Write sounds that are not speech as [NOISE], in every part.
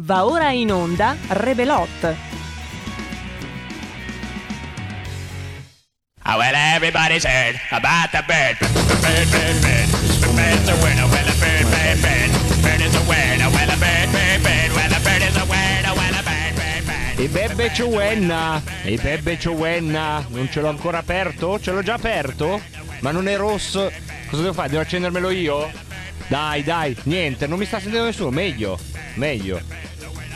Va ora in onda Rebelot. Oh, well, everybody's heard about the bird. Bird, bird, bird. Bird's a winner. Well, a bird, bird, bird. Bird is a winner. Well, a bird, bird, bird. Well, a bird is a winner. Well, a bird, bird, bird. E Bebbe Ciowenna, e Bebbe Ciowenna, non ce l'ho ancora aperto? Ce l'ho già aperto? Ma non è rosso? Cosa devo fare? Devo accendermelo io? Dai, dai, niente, non mi sta sentendo nessuno, meglio, meglio.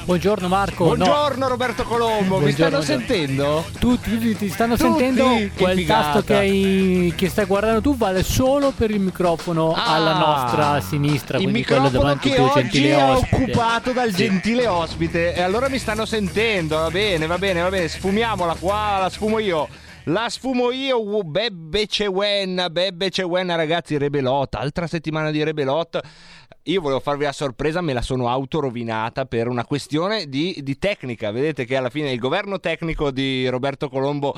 Buongiorno Marco. No, Buongiorno Roberto Colombo, mi Buongiorno, stanno buongiorno. sentendo? tutti, tutti ti stanno Tutti? sentendo? Che Quel figata. tasto che, hai- che stai guardando tu vale solo per il microfono Ah, alla nostra sinistra, Il quindi quello microfono davanti che oggi gentile è ospite. occupato dal Sì. gentile ospite e allora mi stanno sentendo, va bene, va bene, va bene, sfumiamola qua, la sfumo io. La sfumo io, uh, Bebbe Cewenna, Bebbe Cewenna ragazzi, Rebelot, altra settimana di Rebelot. Io volevo farvi la sorpresa, me la sono autorovinata per una questione di, di tecnica. Vedete che alla fine il governo tecnico di Roberto Colombo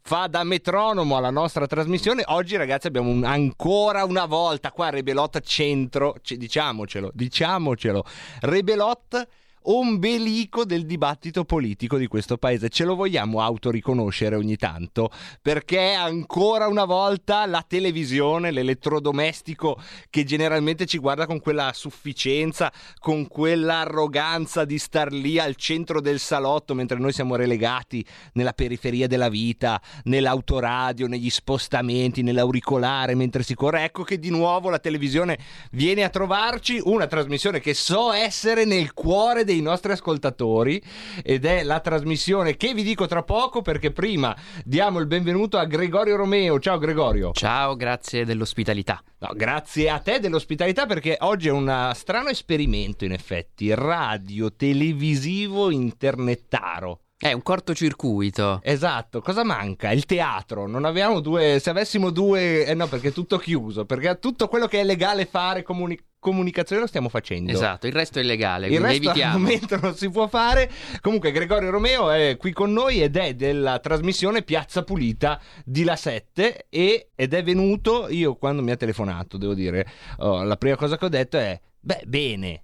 fa da metronomo alla nostra trasmissione. Oggi, ragazzi, abbiamo un- ancora una volta qua Rebelot centro, c- diciamocelo, diciamocelo. Rebelot ombelico del dibattito politico di questo paese. Ce lo vogliamo autoriconoscere ogni tanto perché ancora una volta la televisione, l'elettrodomestico che generalmente ci guarda con quella sufficienza, con quell'arroganza di star lì al centro del salotto mentre noi siamo relegati nella periferia della vita, nell'autoradio, negli spostamenti, nell'auricolare mentre si corre. Ecco che di nuovo la televisione viene a trovarci, una trasmissione che so essere nel cuore dei nostri ascoltatori ed è la trasmissione che vi dico tra poco perché prima diamo il benvenuto a Gregorio Romeo. Ciao Gregorio. Ciao, grazie dell'ospitalità. No, grazie a te dell'ospitalità perché oggi è un strano esperimento in effetti, radio, televisivo, internettaro. È un cortocircuito. Esatto, cosa manca? Il teatro, non abbiamo due, se avessimo due, eh no perché è tutto chiuso, perché tutto quello che è legale fare, comuni- comunicazione lo stiamo facendo. Esatto, il resto è illegale, Il resto al evitiamo. momento non si può fare. Comunque, Gregorio Romeo è qui con noi ed è della trasmissione Piazza Pulita di La 7 e, ed è venuto. Io, quando mi ha telefonato, devo dire, oh, la prima cosa che ho detto è: Beh, bene.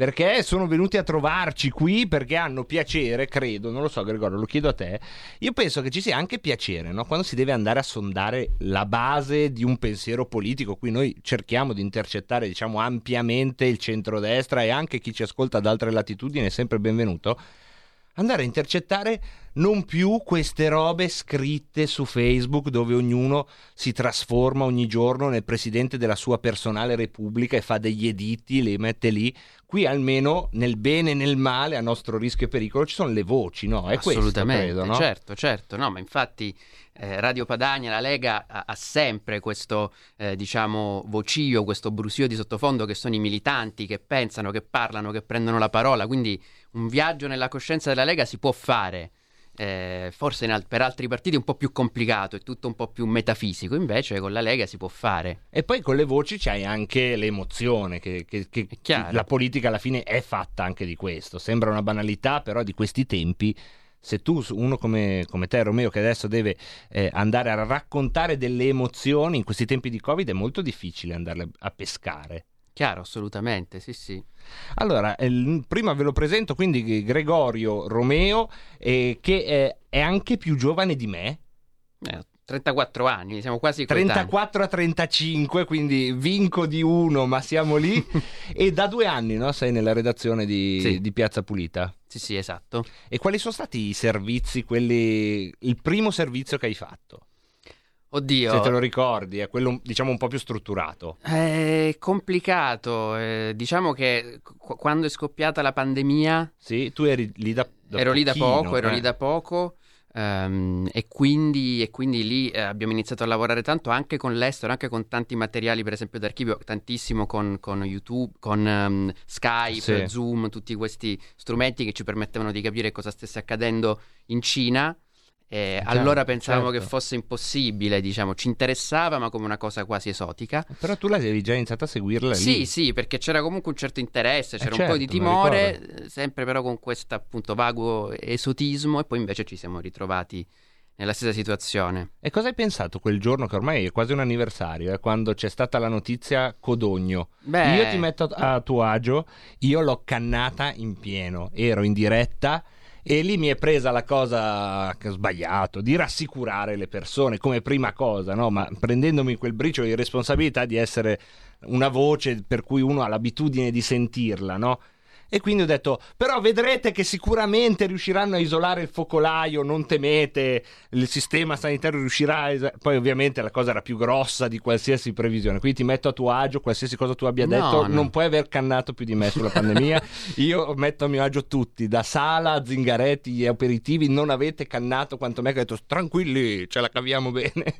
Perché sono venuti a trovarci qui perché hanno piacere, credo, non lo so Gregorio, lo chiedo a te. Io penso che ci sia anche piacere, no? Quando si deve andare a sondare la base di un pensiero politico, qui noi cerchiamo di intercettare, diciamo, ampiamente il centrodestra e anche chi ci ascolta da altre latitudini è sempre benvenuto. Andare a intercettare non più queste robe scritte su Facebook dove ognuno si trasforma ogni giorno nel presidente della sua personale repubblica e fa degli editti, li mette lì. Qui almeno nel bene e nel male, a nostro rischio e pericolo, ci sono le voci, no? È questo, Assolutamente, credo, no? certo, certo. No, ma infatti eh, Radio Padania, la Lega ha, ha sempre questo, eh, diciamo, vocio, questo brusio di sottofondo che sono i militanti che pensano, che parlano, che prendono la parola. Quindi un viaggio nella coscienza della Lega si può fare. Eh, forse al- per altri partiti è un po' più complicato, è tutto un po' più metafisico, invece con la Lega si può fare. E poi con le voci c'hai anche l'emozione, che, che- che la politica alla fine è fatta anche di questo. Sembra una banalità, però di questi tempi, se tu, uno come, come te, Romeo, che adesso deve eh, andare a raccontare delle emozioni, in questi tempi di Covid è molto difficile andarle a pescare. Chiaro, assolutamente, sì, sì. Allora, eh, prima ve lo presento, quindi Gregorio Romeo, eh, che eh, è anche più giovane di me, Eh, 34 anni, siamo quasi coetanei. 34 a 35, quindi vinco di uno, ma siamo lì. [LAUGHS] e da due anni no, sei nella redazione di, Sì. di Piazza Pulita. Sì, sì, esatto. E quali sono stati i servizi, quelli, il primo servizio che hai fatto? Oddio, Se te lo ricordi, è quello diciamo un po' più strutturato. è complicato. eh, diciamo che qu- quando è scoppiata la pandemia, Sì, tu eri lì da, da ero lì da poco, ero eh. lì da poco. ehm, e, quindi, e quindi lì eh, abbiamo iniziato a lavorare tanto anche con l'estero, anche con tanti materiali, per esempio d'archivio, tantissimo con, con YouTube, con ehm, Skype, Sì. Zoom, tutti questi strumenti che ci permettevano di capire cosa stesse accadendo in Cina. E Chiaro, allora pensavamo certo. che fosse impossibile, diciamo, ci interessava, ma come una cosa quasi esotica. Però tu l'avevi già iniziato a seguirla Sì, lì. sì, perché c'era comunque un certo interesse, c'era Eh un po' di certo, timore, eh, sempre però con questo appunto vago esotismo, e poi invece ci siamo ritrovati nella stessa situazione. E cosa hai pensato quel giorno, che ormai è quasi un anniversario, eh, quando c'è stata la notizia Codogno? Beh, Io ti metto a tuo agio, io l'ho cannata in pieno, ero in diretta e lì mi è presa la cosa che sbagliato, di rassicurare le persone come prima cosa, no? ma prendendomi quel briciolo di responsabilità di essere una voce per cui uno ha l'abitudine di sentirla, no? E quindi ho detto, però vedrete che sicuramente riusciranno a isolare il focolaio, non temete, il sistema sanitario riuscirà a... is-". Poi ovviamente la cosa era più grossa di qualsiasi previsione, quindi ti metto a tuo agio, qualsiasi cosa tu abbia No, detto, no. non puoi aver cannato più di me sulla pandemia. [LAUGHS] Io metto a mio agio tutti, da Sala a Zingaretti, gli aperitivi, non avete cannato quanto me che ho detto, tranquilli, ce la caviamo bene.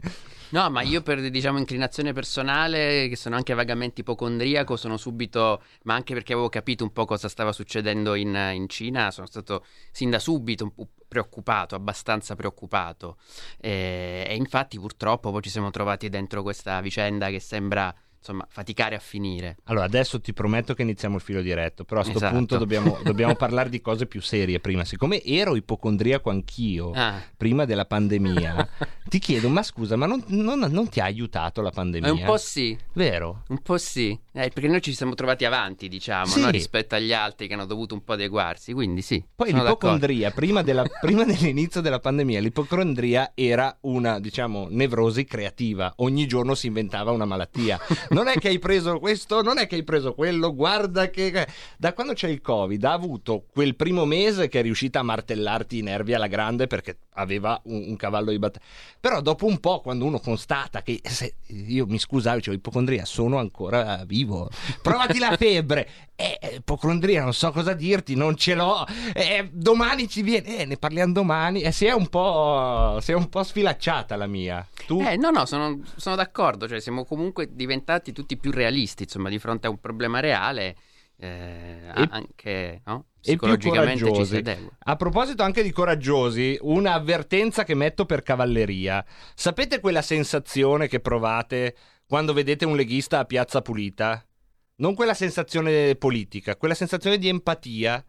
No, ma io per diciamo inclinazione personale, che sono anche vagamente ipocondriaco, sono subito, ma anche perché avevo capito un po' cosa stava succedendo in, in Cina, sono stato sin da subito preoccupato, abbastanza preoccupato. E, e infatti purtroppo poi ci siamo trovati dentro questa vicenda che sembra insomma faticare a finire. Allora, adesso ti prometto che iniziamo il filo diretto, però a questo Esatto. punto dobbiamo, [LAUGHS] dobbiamo parlare di cose più serie prima. Siccome ero ipocondriaco anch'io Ah, prima della pandemia, [LAUGHS] ti chiedo, ma scusa, ma non, non- non ti ha aiutato la pandemia? è un po' sì, Vero? un po' sì, Eh, perché noi ci siamo trovati avanti, diciamo, Sì. no? rispetto agli altri che hanno dovuto un po' adeguarsi, quindi sì. Poi l'ipocondria, prima, della- [LAUGHS] prima dell'inizio della pandemia, l'ipocondria era una, diciamo, nevrosi creativa. Ogni giorno si inventava una malattia. Non è che hai preso questo, non è che hai preso quello, guarda che... Da quando c'è il Covid ha avuto quel primo mese che è riuscita a martellarti i nervi alla grande perché aveva un, un cavallo di battaglia. Però dopo un po', quando uno constata che... se- io mi scusavo, dicevo, ipocondria, sono ancora vivo. Provati la febbre. [LAUGHS] Eh, ipocondria, non so cosa dirti, non ce l'ho. Eh, domani ci viene, eh, ne parliamo domani. Eh, si è un po', si è un po' sfilacciata la mia. Tu? Eh, no, no, sono, sono d'accordo, cioè siamo comunque diventati tutti più realisti, insomma, di fronte a un problema reale, eh, E- anche, no? Psicologicamente ci si adegua. A proposito anche di coraggiosi, una avvertenza che metto per cavalleria. Sapete quella sensazione che provate quando vedete un leghista a Piazza Pulita? Non quella sensazione politica, quella sensazione di empatia,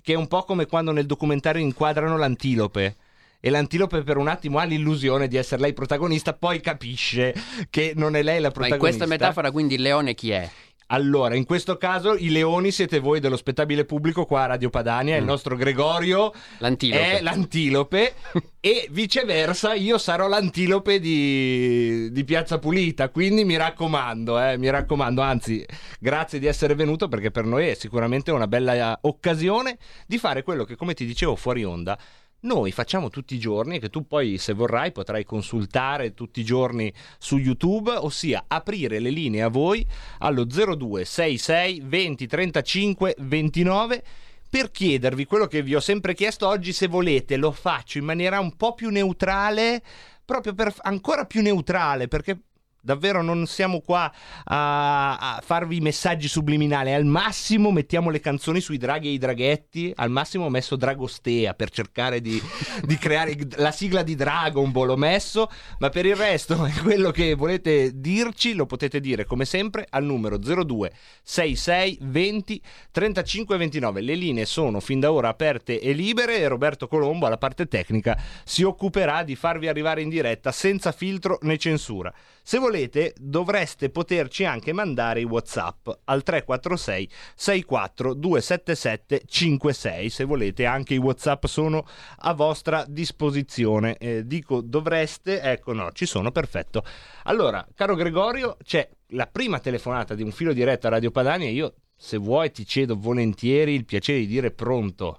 che è un po' come quando nel documentario inquadrano l'antilope. E l'antilope per un attimo ha l'illusione di essere lei protagonista, poi capisce che non è lei la Ma protagonista. in questa metafora, quindi il leone chi è? Allora, in questo caso i leoni siete voi dello spettabile pubblico qua a Radio Padania, il Mm. nostro Gregorio L'antilope. è l'antilope [LAUGHS] e viceversa io sarò l'antilope di, di Piazza Pulita, quindi mi raccomando, eh, mi raccomando, anzi grazie di essere venuto perché per noi è sicuramente una bella occasione di fare quello che come ti dicevo fuori onda noi facciamo tutti i giorni che tu poi se vorrai potrai consultare tutti i giorni su YouTube, ossia aprire le linee a voi allo 0266 20 35 29 per chiedervi quello che vi ho sempre chiesto oggi se volete lo faccio in maniera un po' più neutrale proprio per ancora più neutrale perché davvero non siamo qua a, a farvi messaggi subliminali. Al massimo mettiamo le canzoni sui draghi e i draghetti. Al massimo ho messo Dragostea per cercare di, di creare la sigla di Dragon Ball ho messo. Ma per il resto [LAUGHS] quello che volete dirci lo potete dire come sempre al numero 02 66 20 35 29 le linee sono fin da ora aperte e libere e Roberto Colombo alla parte tecnica si occuperà di farvi arrivare in diretta senza filtro né censura se volete dovreste poterci anche mandare i whatsapp al 346 64 277 56 se volete anche i whatsapp sono a vostra disposizione. Eh, dico dovreste ecco no ci sono perfetto. Allora caro Gregorio c'è la prima telefonata di un filo diretto a Radio Padania. Io se vuoi ti cedo volentieri il piacere di dire pronto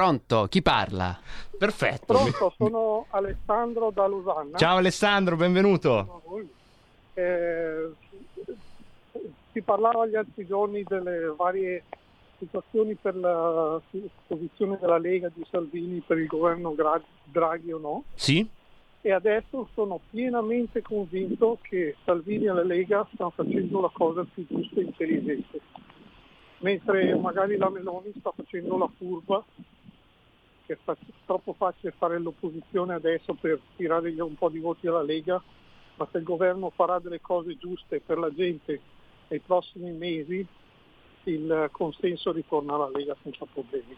Pronto? Chi parla? perfetto Pronto, sono Alessandro da Losanna. ciao Alessandro benvenuto. Eh, si parlava gli altri giorni delle varie situazioni per la posizione della Lega di Salvini per il governo Gra- Draghi o no sì e adesso sono pienamente convinto che Salvini e la Lega stanno facendo la cosa più giusta e intelligente mentre magari la Meloni sta facendo la curva che è troppo facile fare l'opposizione adesso per tirare un po' di voti alla Lega, ma se il governo farà delle cose giuste per la gente nei prossimi mesi, il consenso ritorna alla Lega senza problemi.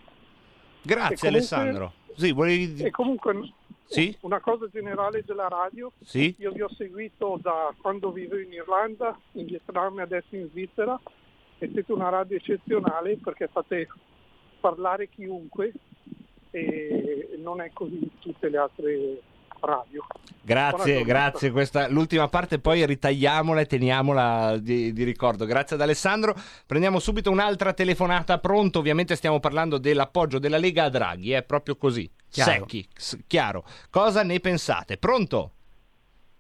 grazie comunque- Alessandro sì volevi E comunque, Sì? Una cosa generale della radio. Sì? Io vi ho seguito da quando vivo in Irlanda, in Vietnam e adesso in Svizzera e siete una radio eccezionale perché fate parlare chiunque e non è così in tutte le altre radio. Grazie, grazie. Questa, l'ultima parte poi ritagliamola e teniamola di, di ricordo. Grazie ad Alessandro. Prendiamo subito un'altra telefonata. Pronto? Ovviamente stiamo parlando dell'appoggio della Lega a Draghi, è proprio così. Chiaro. Secchi, chiaro. Cosa ne pensate? Pronto?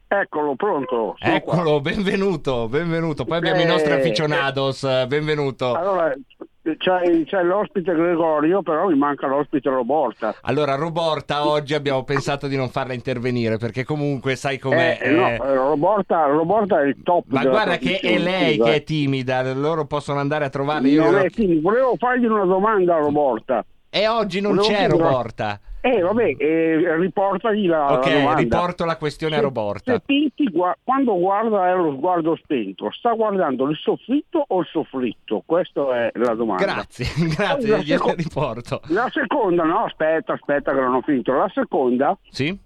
Eccolo, pronto. sono qua. Eccolo, benvenuto, benvenuto. Poi abbiamo i Eh, nostri aficionados, eh, benvenuto. Allora, c'è, c'è l'ospite Gregorio, però mi manca l'ospite Roborta. Allora, Roborta, oggi abbiamo pensato di non farla intervenire perché comunque sai com'è. Eh, no, eh, eh, Roborta, Roborta è il top. Ma guarda che è lei che eh. è timida, loro possono andare a trovarla. Io Non glielo- è timido. Volevo fargli una domanda a Roborta. E oggi non Volevo c'è chiedere- Roborta. Eh, vabbè, eh, riportagli la, la ok, domanda. riporto la questione a Se- Roborta. se Pinti gua- quando guarda è lo sguardo spento, sta guardando il soffitto o il soffritto? Questa è la domanda. Grazie, [LAUGHS] grazie, la seco- riporto. La seconda, no, aspetta, aspetta che non ho finito. La seconda, Sì?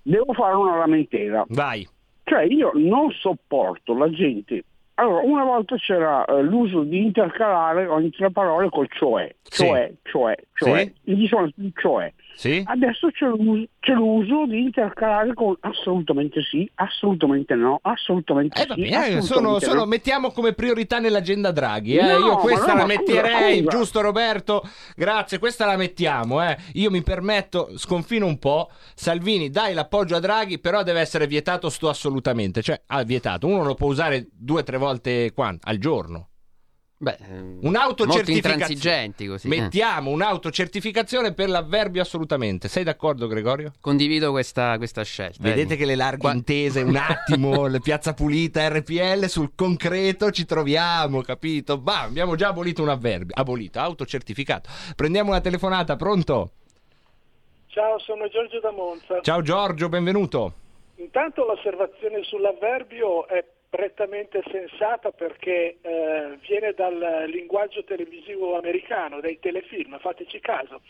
devo fare una lamentela. Vai. Cioè, io non sopporto la gente. Allora, una volta c'era eh, l'uso di intercalare ogni tre parole col cioè, Sì. cioè, cioè, cioè. Gli sono cioè. Sì? Adesso c'è l'uso, c'è l'uso di intercalare con assolutamente sì, assolutamente no, assolutamente Eh, sì. bene, assolutamente sono, sono- no. mettiamo come priorità nell'agenda Draghi. eh. No, Io questa no, la scusa, metterei, scusa. giusto Roberto? Grazie, questa la mettiamo. eh. Io mi permetto, sconfino un po'. Salvini, dai l'appoggio a Draghi, però deve essere vietato sto assolutamente. Cioè, ah, vietato. Uno lo può usare due o tre volte qua, al giorno. Beh, ehm, Un'autocertificazione. così. eh. Mettiamo un'autocertificazione per l'avverbio assolutamente. Sei d'accordo, Gregorio? Condivido questa, questa scelta. Vedete eh. che le larghe Qua- intese, un attimo, [LAUGHS] le piazza pulita, RPL, sul concreto ci troviamo, capito? Bah, abbiamo già abolito un avverbio, abolito, autocertificato. Prendiamo una telefonata, pronto? Ciao, sono Giorgio da Monza. Ciao Giorgio, benvenuto. Intanto l'osservazione sull'avverbio è prettamente sensata perché eh, viene dal linguaggio televisivo americano, dai telefilm, fateci caso.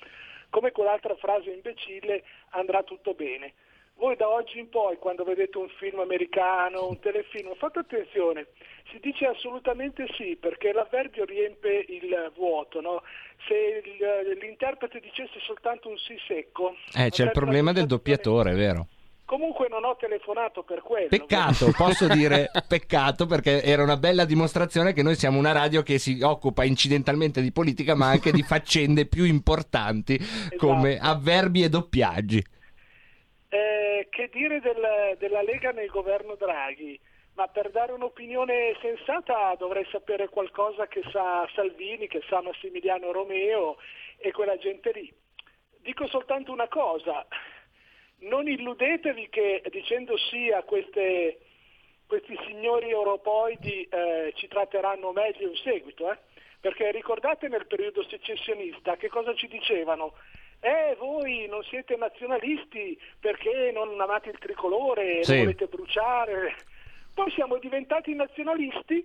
Come quell'altra frase imbecille andrà tutto bene. Voi da oggi in poi, quando vedete un film americano, un telefilm, fate attenzione, si dice assolutamente sì, perché l'avverbio riempie il vuoto, no? Se l'interprete dicesse soltanto un sì secco... Eh, c'è il problema del doppiatore, vero. Comunque non ho telefonato per quello. Peccato, posso dire [LAUGHS] peccato perché era una bella dimostrazione che noi siamo una radio che si occupa incidentalmente di politica ma anche di [LAUGHS] faccende più importanti come avverbi e doppiaggi. Eh, che dire del- della Lega nel governo Draghi? Ma per dare un'opinione sensata dovrei sapere qualcosa che sa Salvini, che sa Massimiliano Romeo e quella gente lì. Dico soltanto una cosa, non illudetevi che dicendo sì a queste- questi signori europoidi eh, ci tratteranno meglio in seguito, eh? perché ricordate nel periodo secessionista che cosa ci dicevano? Eh, voi non siete nazionalisti perché non amate il tricolore, Sì. volete bruciare. Poi siamo diventati nazionalisti,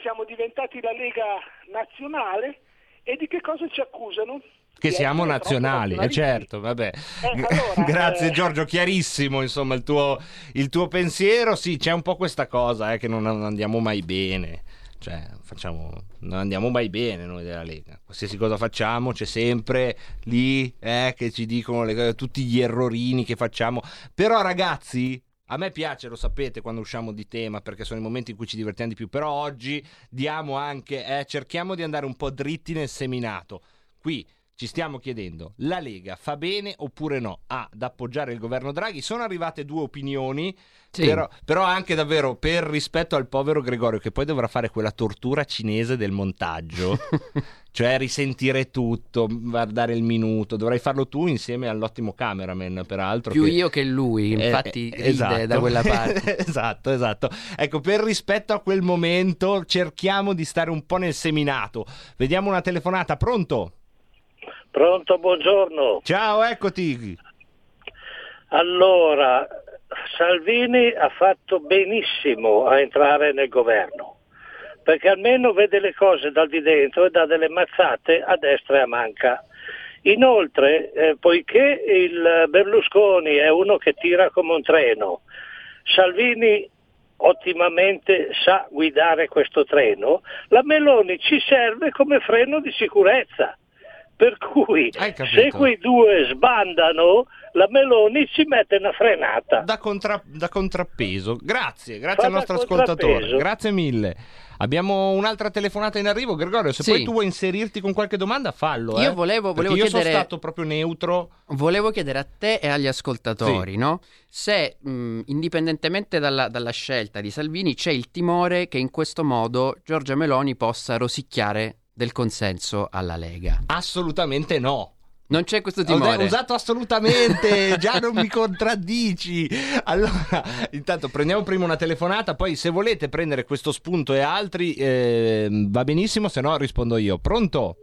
siamo diventati la Lega nazionale e di che cosa ci accusano? Che siamo nazionali, eh certo, vabbè. Eh, allora, [LAUGHS] Grazie eh, Giorgio, chiarissimo insomma il tuo, il tuo pensiero. Sì, c'è un po' questa cosa eh, che non andiamo mai bene. Cioè, facciamo, non andiamo mai bene noi della Lega. Qualsiasi cosa facciamo c'è sempre lì eh, che ci dicono le- tutti gli errorini che facciamo. Però ragazzi, a me piace, lo sapete, quando usciamo di tema perché sono i momenti in cui ci divertiamo di più. Però oggi diamo anche, eh, cerchiamo di andare un po' dritti nel seminato. Qui ci stiamo chiedendo, la Lega fa bene oppure no ad appoggiare il governo Draghi? Sono arrivate due opinioni, Sì. però, però anche davvero per rispetto al povero Gregorio che poi dovrà fare quella tortura cinese del montaggio, [LAUGHS] cioè risentire tutto, guardare il minuto, dovrai farlo tu insieme all'ottimo cameraman peraltro. Più che- io che lui, eh, infatti eh, esatto. da quella [LAUGHS] parte. esatto, esatto. Ecco, per rispetto a quel momento cerchiamo di stare un po' nel seminato. Vediamo una telefonata, pronto? Pronto, buongiorno. Ciao, eccoti. Allora, Salvini ha fatto benissimo a entrare nel governo, perché almeno vede le cose dal di dentro e dà delle mazzate a destra e a manca. Inoltre, eh, poiché il Berlusconi è uno che tira come un treno, Salvini ottimamente sa guidare questo treno, la Meloni ci serve come freno di sicurezza. Per cui se quei due sbandano, la Meloni ci mette una frenata. Da, contra- da contrappeso. Grazie, grazie Fa al nostro ascoltatore. Grazie mille. Abbiamo un'altra telefonata in arrivo. Gregorio, se Sì. poi tu vuoi inserirti con qualche domanda, fallo. Io eh. volevo- volevo io sono chiedere- stato proprio neutro. Volevo chiedere a te e agli ascoltatori, no? Se mh, indipendentemente dalla, dalla scelta di Salvini c'è il timore che in questo modo Giorgia Meloni possa rosicchiare del consenso alla Lega. Assolutamente no. Non c'è questo Ho timore. usato assolutamente, [LAUGHS] già non mi contraddici. Allora, intanto prendiamo prima una telefonata, poi se volete prendere questo spunto e altri eh, va benissimo, se no rispondo io. Pronto?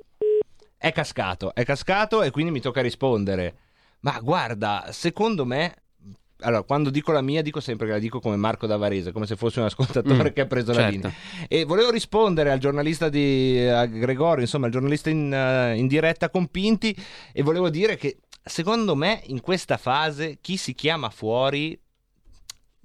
È cascato, è cascato e quindi mi tocca rispondere. Ma guarda, secondo me allora, quando dico la mia, dico sempre che la dico come Marco da Varese, come se fosse un ascoltatore Mm, che ha preso la certo. linea. E volevo rispondere al giornalista di Gregorio, insomma, al giornalista in, eh, in diretta con Pinti, e volevo dire che secondo me in questa fase chi si chiama fuori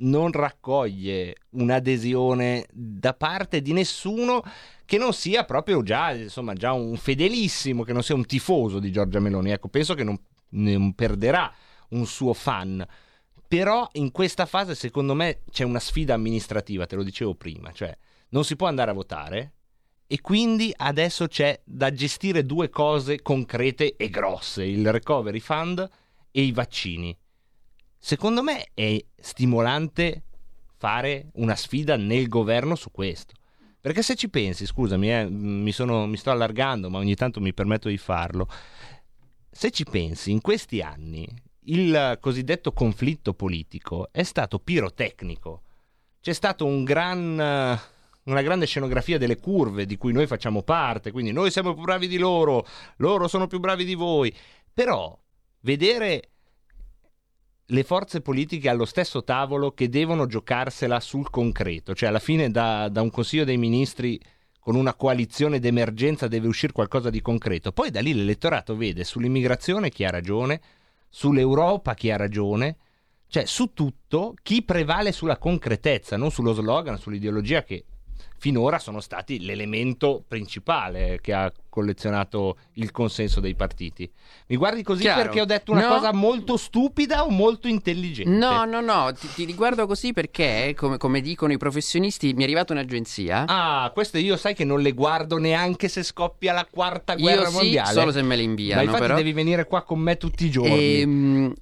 non raccoglie un'adesione da parte di nessuno che non sia proprio già, insomma, già un fedelissimo, che non sia un tifoso di Giorgia Meloni. Ecco, penso che non, non perderà un suo fan. Però in questa fase, secondo me, c'è una sfida amministrativa, te lo dicevo prima, cioè non si può andare a votare e quindi adesso c'è da gestire due cose concrete e grosse, il recovery fund e i vaccini. Secondo me è stimolante fare una sfida nel governo su questo. Perché se ci pensi, scusami, eh, mi, sono- mi sto allargando, ma ogni tanto mi permetto di farlo. Se ci pensi, in questi anni il cosiddetto conflitto politico è stato pirotecnico. C'è stato un gran, una grande scenografia delle curve di cui noi facciamo parte, quindi noi siamo più bravi di loro, loro sono più bravi di voi. Però vedere le forze politiche allo stesso tavolo che devono giocarsela sul concreto, cioè alla fine da, da un Consiglio dei Ministri con una coalizione d'emergenza deve uscire qualcosa di concreto. Poi da lì l'elettorato vede sull'immigrazione chi ha ragione, sull'Europa chi ha ragione, cioè su tutto chi prevale sulla concretezza, non sullo slogan, sull'ideologia che finora sono stati l'elemento principale che ha collezionato il consenso dei partiti. Mi guardi così Chiaro. perché ho detto una No. cosa molto stupida o molto intelligente? No, no, no, ti, ti riguardo così perché, come, come dicono i professionisti, mi è arrivata un'agenzia. Ah, queste io sai che non le guardo neanche se scoppia la quarta Io guerra sì, mondiale. solo se me le Ma inviano, infatti però. devi venire qua con me tutti i giorni. Ehm,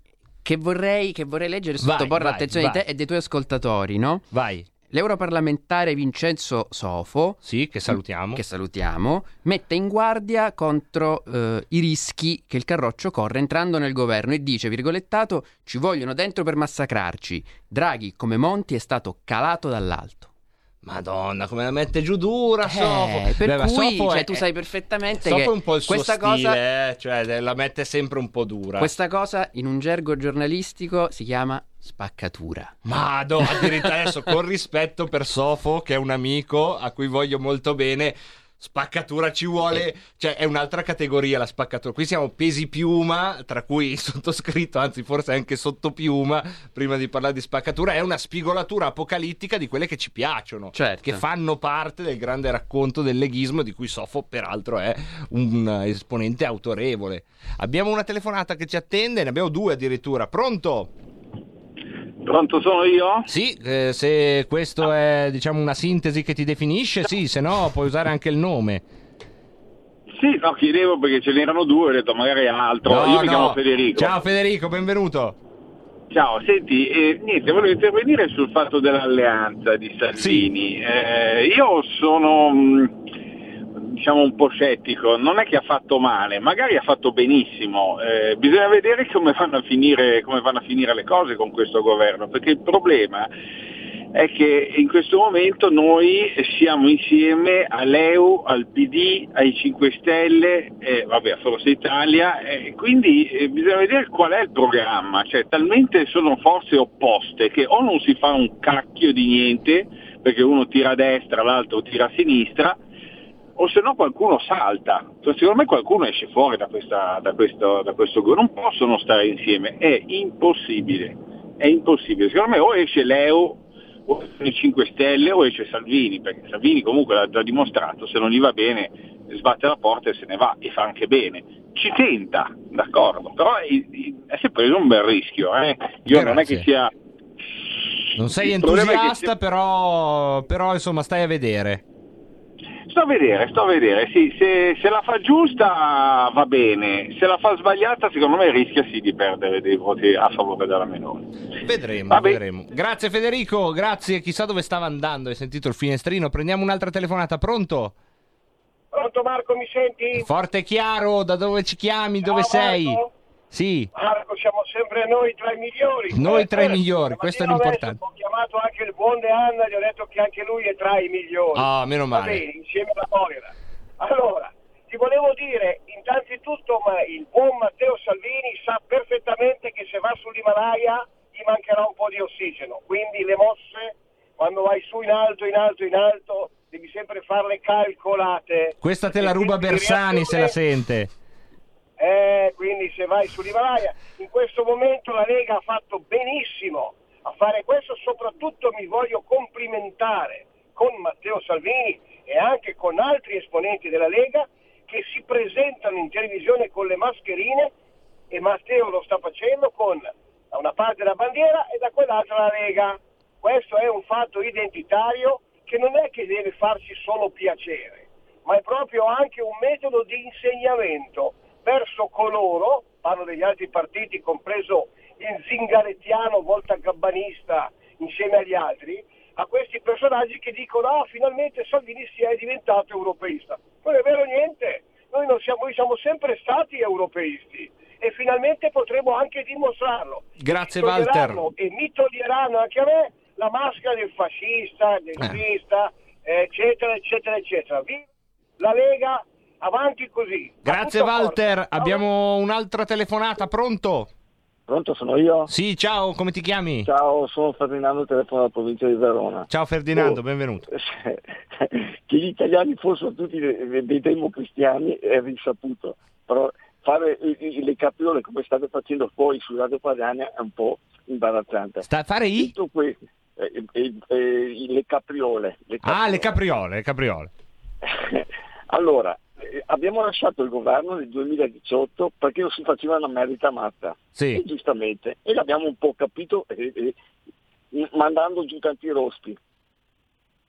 che, vorrei, che vorrei leggere e Vai, sottoporre vai, all'attenzione di vai. te e dei tuoi ascoltatori, no? Vai. L'europarlamentare Vincenzo Sofo, Sì, che salutiamo. che salutiamo, mette in guardia contro eh, i rischi che il Carroccio corre entrando nel governo e dice, virgolettato, ci vogliono dentro per massacrarci. Draghi, come Monti, è stato calato dall'alto. Madonna, come la mette giù dura Eh, Sofo. per Beh, cui Sofo cioè, è- tu sai perfettamente Sofo che è un po' il suo stile, cosa eh, cioè la mette sempre un po' dura. Questa cosa in un gergo giornalistico si chiama spaccatura. Mado, addirittura adesso con rispetto per Sofo, che è un amico a cui voglio molto bene. Spaccatura ci vuole, cioè è un'altra categoria la spaccatura. Qui siamo pesi piuma, tra cui sottoscritto, anzi forse anche sotto piuma, prima di parlare di spaccatura, è una spigolatura apocalittica di quelle che ci piacciono, Certo. che fanno parte del grande racconto del leghismo di cui Sofo peraltro è un esponente autorevole. Abbiamo una telefonata che ci attende, ne abbiamo due addirittura. Pronto? Pronto sono io? Sì, eh, se questo è diciamo una sintesi che ti definisce, sì, se no puoi usare anche il nome. Sì, no, chiedevo perché ce n'erano due, ho detto magari altro. No, io mi no. chiamo Federico. Ciao Federico, benvenuto. Ciao, senti, eh, niente, volevo intervenire sul fatto dell'alleanza di Salvini. Eh, io sono, mh, diciamo, un po' scettico, non è che ha fatto male, magari ha fatto benissimo, Eh, bisogna vedere come vanno, a finire, come vanno a finire le cose con questo governo, perché il problema è che in questo momento noi siamo insieme all'EU, al PD, ai 5 Stelle, eh, vabbè, a Forza Italia, e quindi eh, bisogna vedere qual è il programma, cioè talmente sono forze opposte che o non si fa un cacchio di niente, perché uno tira a destra, l'altro tira a sinistra, o se no qualcuno salta. Cioè, secondo me qualcuno esce fuori da, questa, da, questo, da questo gruppo, non possono stare insieme, è impossibile, è impossibile. Secondo me o esce Leo o esce i 5 Stelle o esce Salvini, perché Salvini comunque l'ha già dimostrato, se non gli va bene sbatte la porta e se ne va e fa anche bene. Ci tenta, d'accordo, però è, è sempre preso un bel rischio. Eh? Io non è che sia... Non sei Il che entusiasta, se- però, però insomma stai a vedere. Sto a vedere, sto a vedere, sì, se, se la fa giusta va bene, se la fa sbagliata secondo me rischia sì di perdere dei voti a favore della Meloni. Vedremo, vedremo. Grazie Federico, grazie. Chissà dove stava andando, hai sentito il finestrino. Prendiamo un'altra telefonata, pronto? Pronto Marco, mi senti? Forte e chiaro, da dove ci chiami, dove Ciao, sei? Sì, Marco, siamo sempre noi tra i migliori. noi tra i Eh, migliori, questo è l'importante. Ho chiamato anche il buon De Anna, gli ho detto che anche lui è tra i migliori. Ah, meno male. bene, insieme alla Moira. Allora, ti volevo dire, innanzitutto, ma il buon Matteo Salvini sa perfettamente che se va sull'Himalaya gli mancherà un po' di ossigeno, quindi le mosse, quando vai su in alto, in alto, in alto, devi sempre farle calcolate. Questa te la ruba Bersani se la sente. Eh, quindi se vai sull'Himalaya, in questo momento la Lega ha fatto benissimo a fare questo, soprattutto mi voglio complimentare con Matteo Salvini e anche con altri esponenti della Lega che si presentano in televisione con le mascherine e Matteo lo sta facendo con da una parte la bandiera e da quell'altra la Lega. Questo è un fatto identitario che non è che deve farci solo piacere, ma è proprio anche un metodo di insegnamento verso coloro, parlo degli altri partiti, compreso il zingarettiano volta gabbanista insieme agli altri, a questi personaggi che dicono ah finalmente Salvini si è diventato europeista. Non è vero niente, noi, non siamo, noi siamo sempre stati europeisti e finalmente potremo anche dimostrarlo. Grazie Mi Walter. E mi toglieranno anche a me la maschera del fascista, del Eh. nazista, eccetera, eccetera, eccetera. Viva la Lega, avanti così. Grazie Walter, forza. abbiamo un'altra telefonata, pronto? Pronto, sono io? Sì, ciao, come ti chiami? Ciao, sono Ferdinando, telefono dalla provincia di Verona. Ciao Ferdinando, Oh. benvenuto. [LAUGHS] che gli italiani fossero tutti dei, democristiani è risaputo, però fare le capriole come state facendo voi su Radio Padania è un po' imbarazzante. Sta a fare i? Tutto que- eh, eh, eh, le capriole. le Ah, le capriole, le capriole. [LAUGHS] Allora, eh, abbiamo lasciato il governo nel 2018 perché non si faceva una merita matta. Sì. E giustamente. E l'abbiamo un po' capito eh, eh, mandando giù tanti rospi.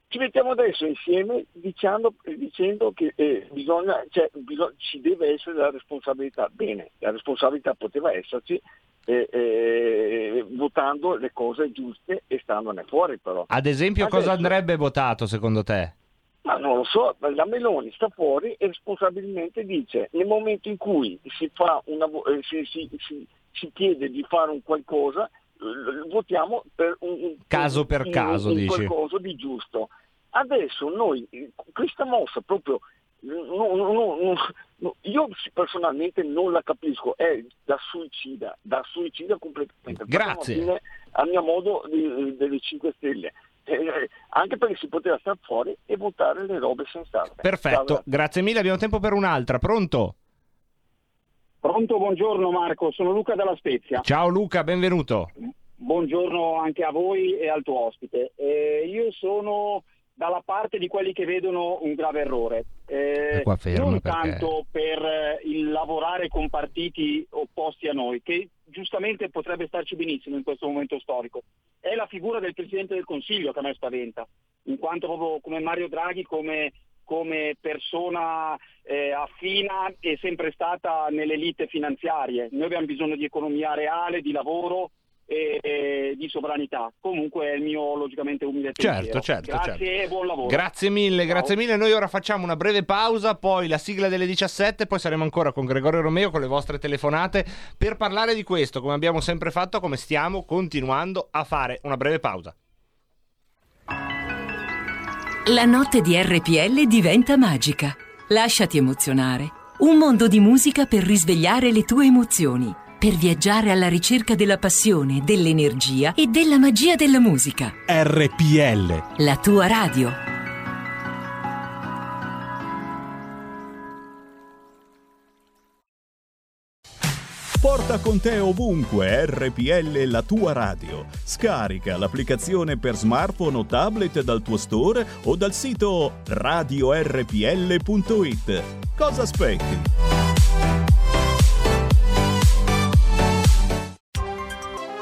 Ci mettiamo adesso insieme dicendo, eh, dicendo che eh, bisogna, cioè, bisog- ci deve essere la responsabilità. Bene, la responsabilità poteva esserci eh, eh, votando le cose giuste e standone fuori però. Ad esempio, cosa Adesso- andrebbe votato secondo te? Ma non lo so, la Meloni sta fuori e responsabilmente dice nel momento in cui si, fa una, eh, si, si- si- si chiede di fare un qualcosa, votiamo per un, Caso per un- caso, un dici. qualcosa di giusto. Adesso noi, eh, questa mossa proprio, no- no- no- io personalmente non la capisco, è da suicida, da suicida completamente. Grazie. Fine al mio modo di- delle 5 Stelle. Eh, anche perché si poteva stare fuori e votare le robe sensate. Perfetto, Ciao, grazie mille, abbiamo tempo per un'altra, pronto? Pronto, buongiorno Marco, sono Luca dalla Spezia. Ciao Luca, benvenuto. Buongiorno anche a voi e al tuo ospite. Eh, io sono dalla parte di quelli che vedono un grave errore. Eh, non perché- tanto per eh, il lavorare con partiti opposti a noi, che giustamente potrebbe starci benissimo in questo momento storico. È la figura del Presidente del Consiglio che a me spaventa, in quanto proprio come Mario Draghi, come, come persona eh, affina è sempre stata nelle elite finanziarie. Noi abbiamo bisogno di economia reale, di lavoro e, e di sovranità. Comunque è il mio logicamente umile Certo, pensiero. certo, Grazie certo. e buon lavoro. Grazie mille, grazie mille. Noi ora facciamo una breve pausa, poi la sigla delle 17, poi saremo ancora con Gregorio Romeo con le vostre telefonate per parlare di questo, come abbiamo sempre fatto, come stiamo continuando a fare. Una breve pausa. La notte di RPL diventa magica. Lasciati emozionare. Un mondo di musica per risvegliare le tue emozioni per viaggiare alla ricerca della passione, dell'energia e della magia della musica. RPL, la tua radio. Porta con te ovunque RPL la tua radio. Scarica l'applicazione per smartphone o tablet dal tuo store o dal sito radiorpl.it. Cosa aspetti?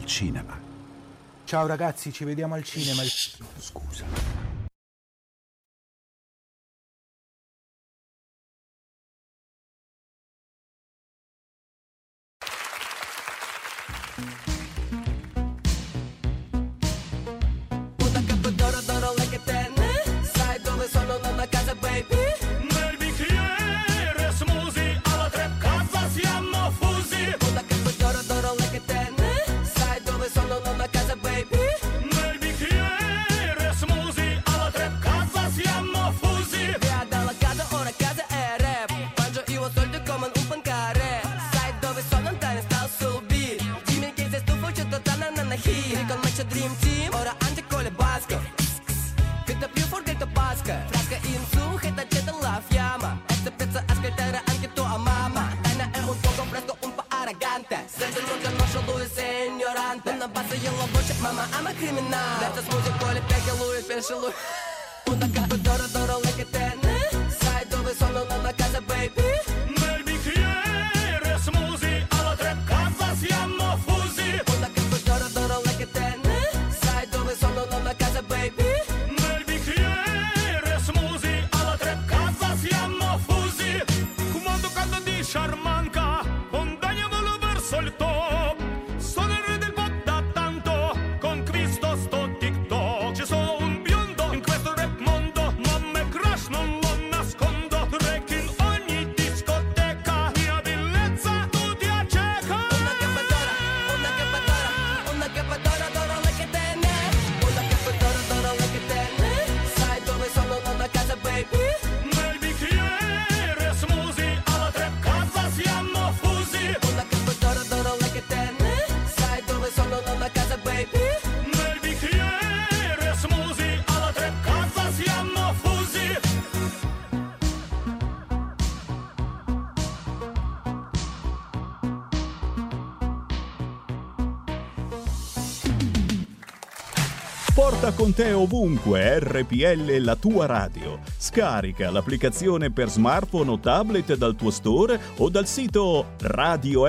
Al cinema. Ciao ragazzi, ci vediamo al cinema. Scusa. Con te ovunque RPL la tua radio. Scarica l'applicazione per smartphone o tablet dal tuo store o dal sito radiorpl.it.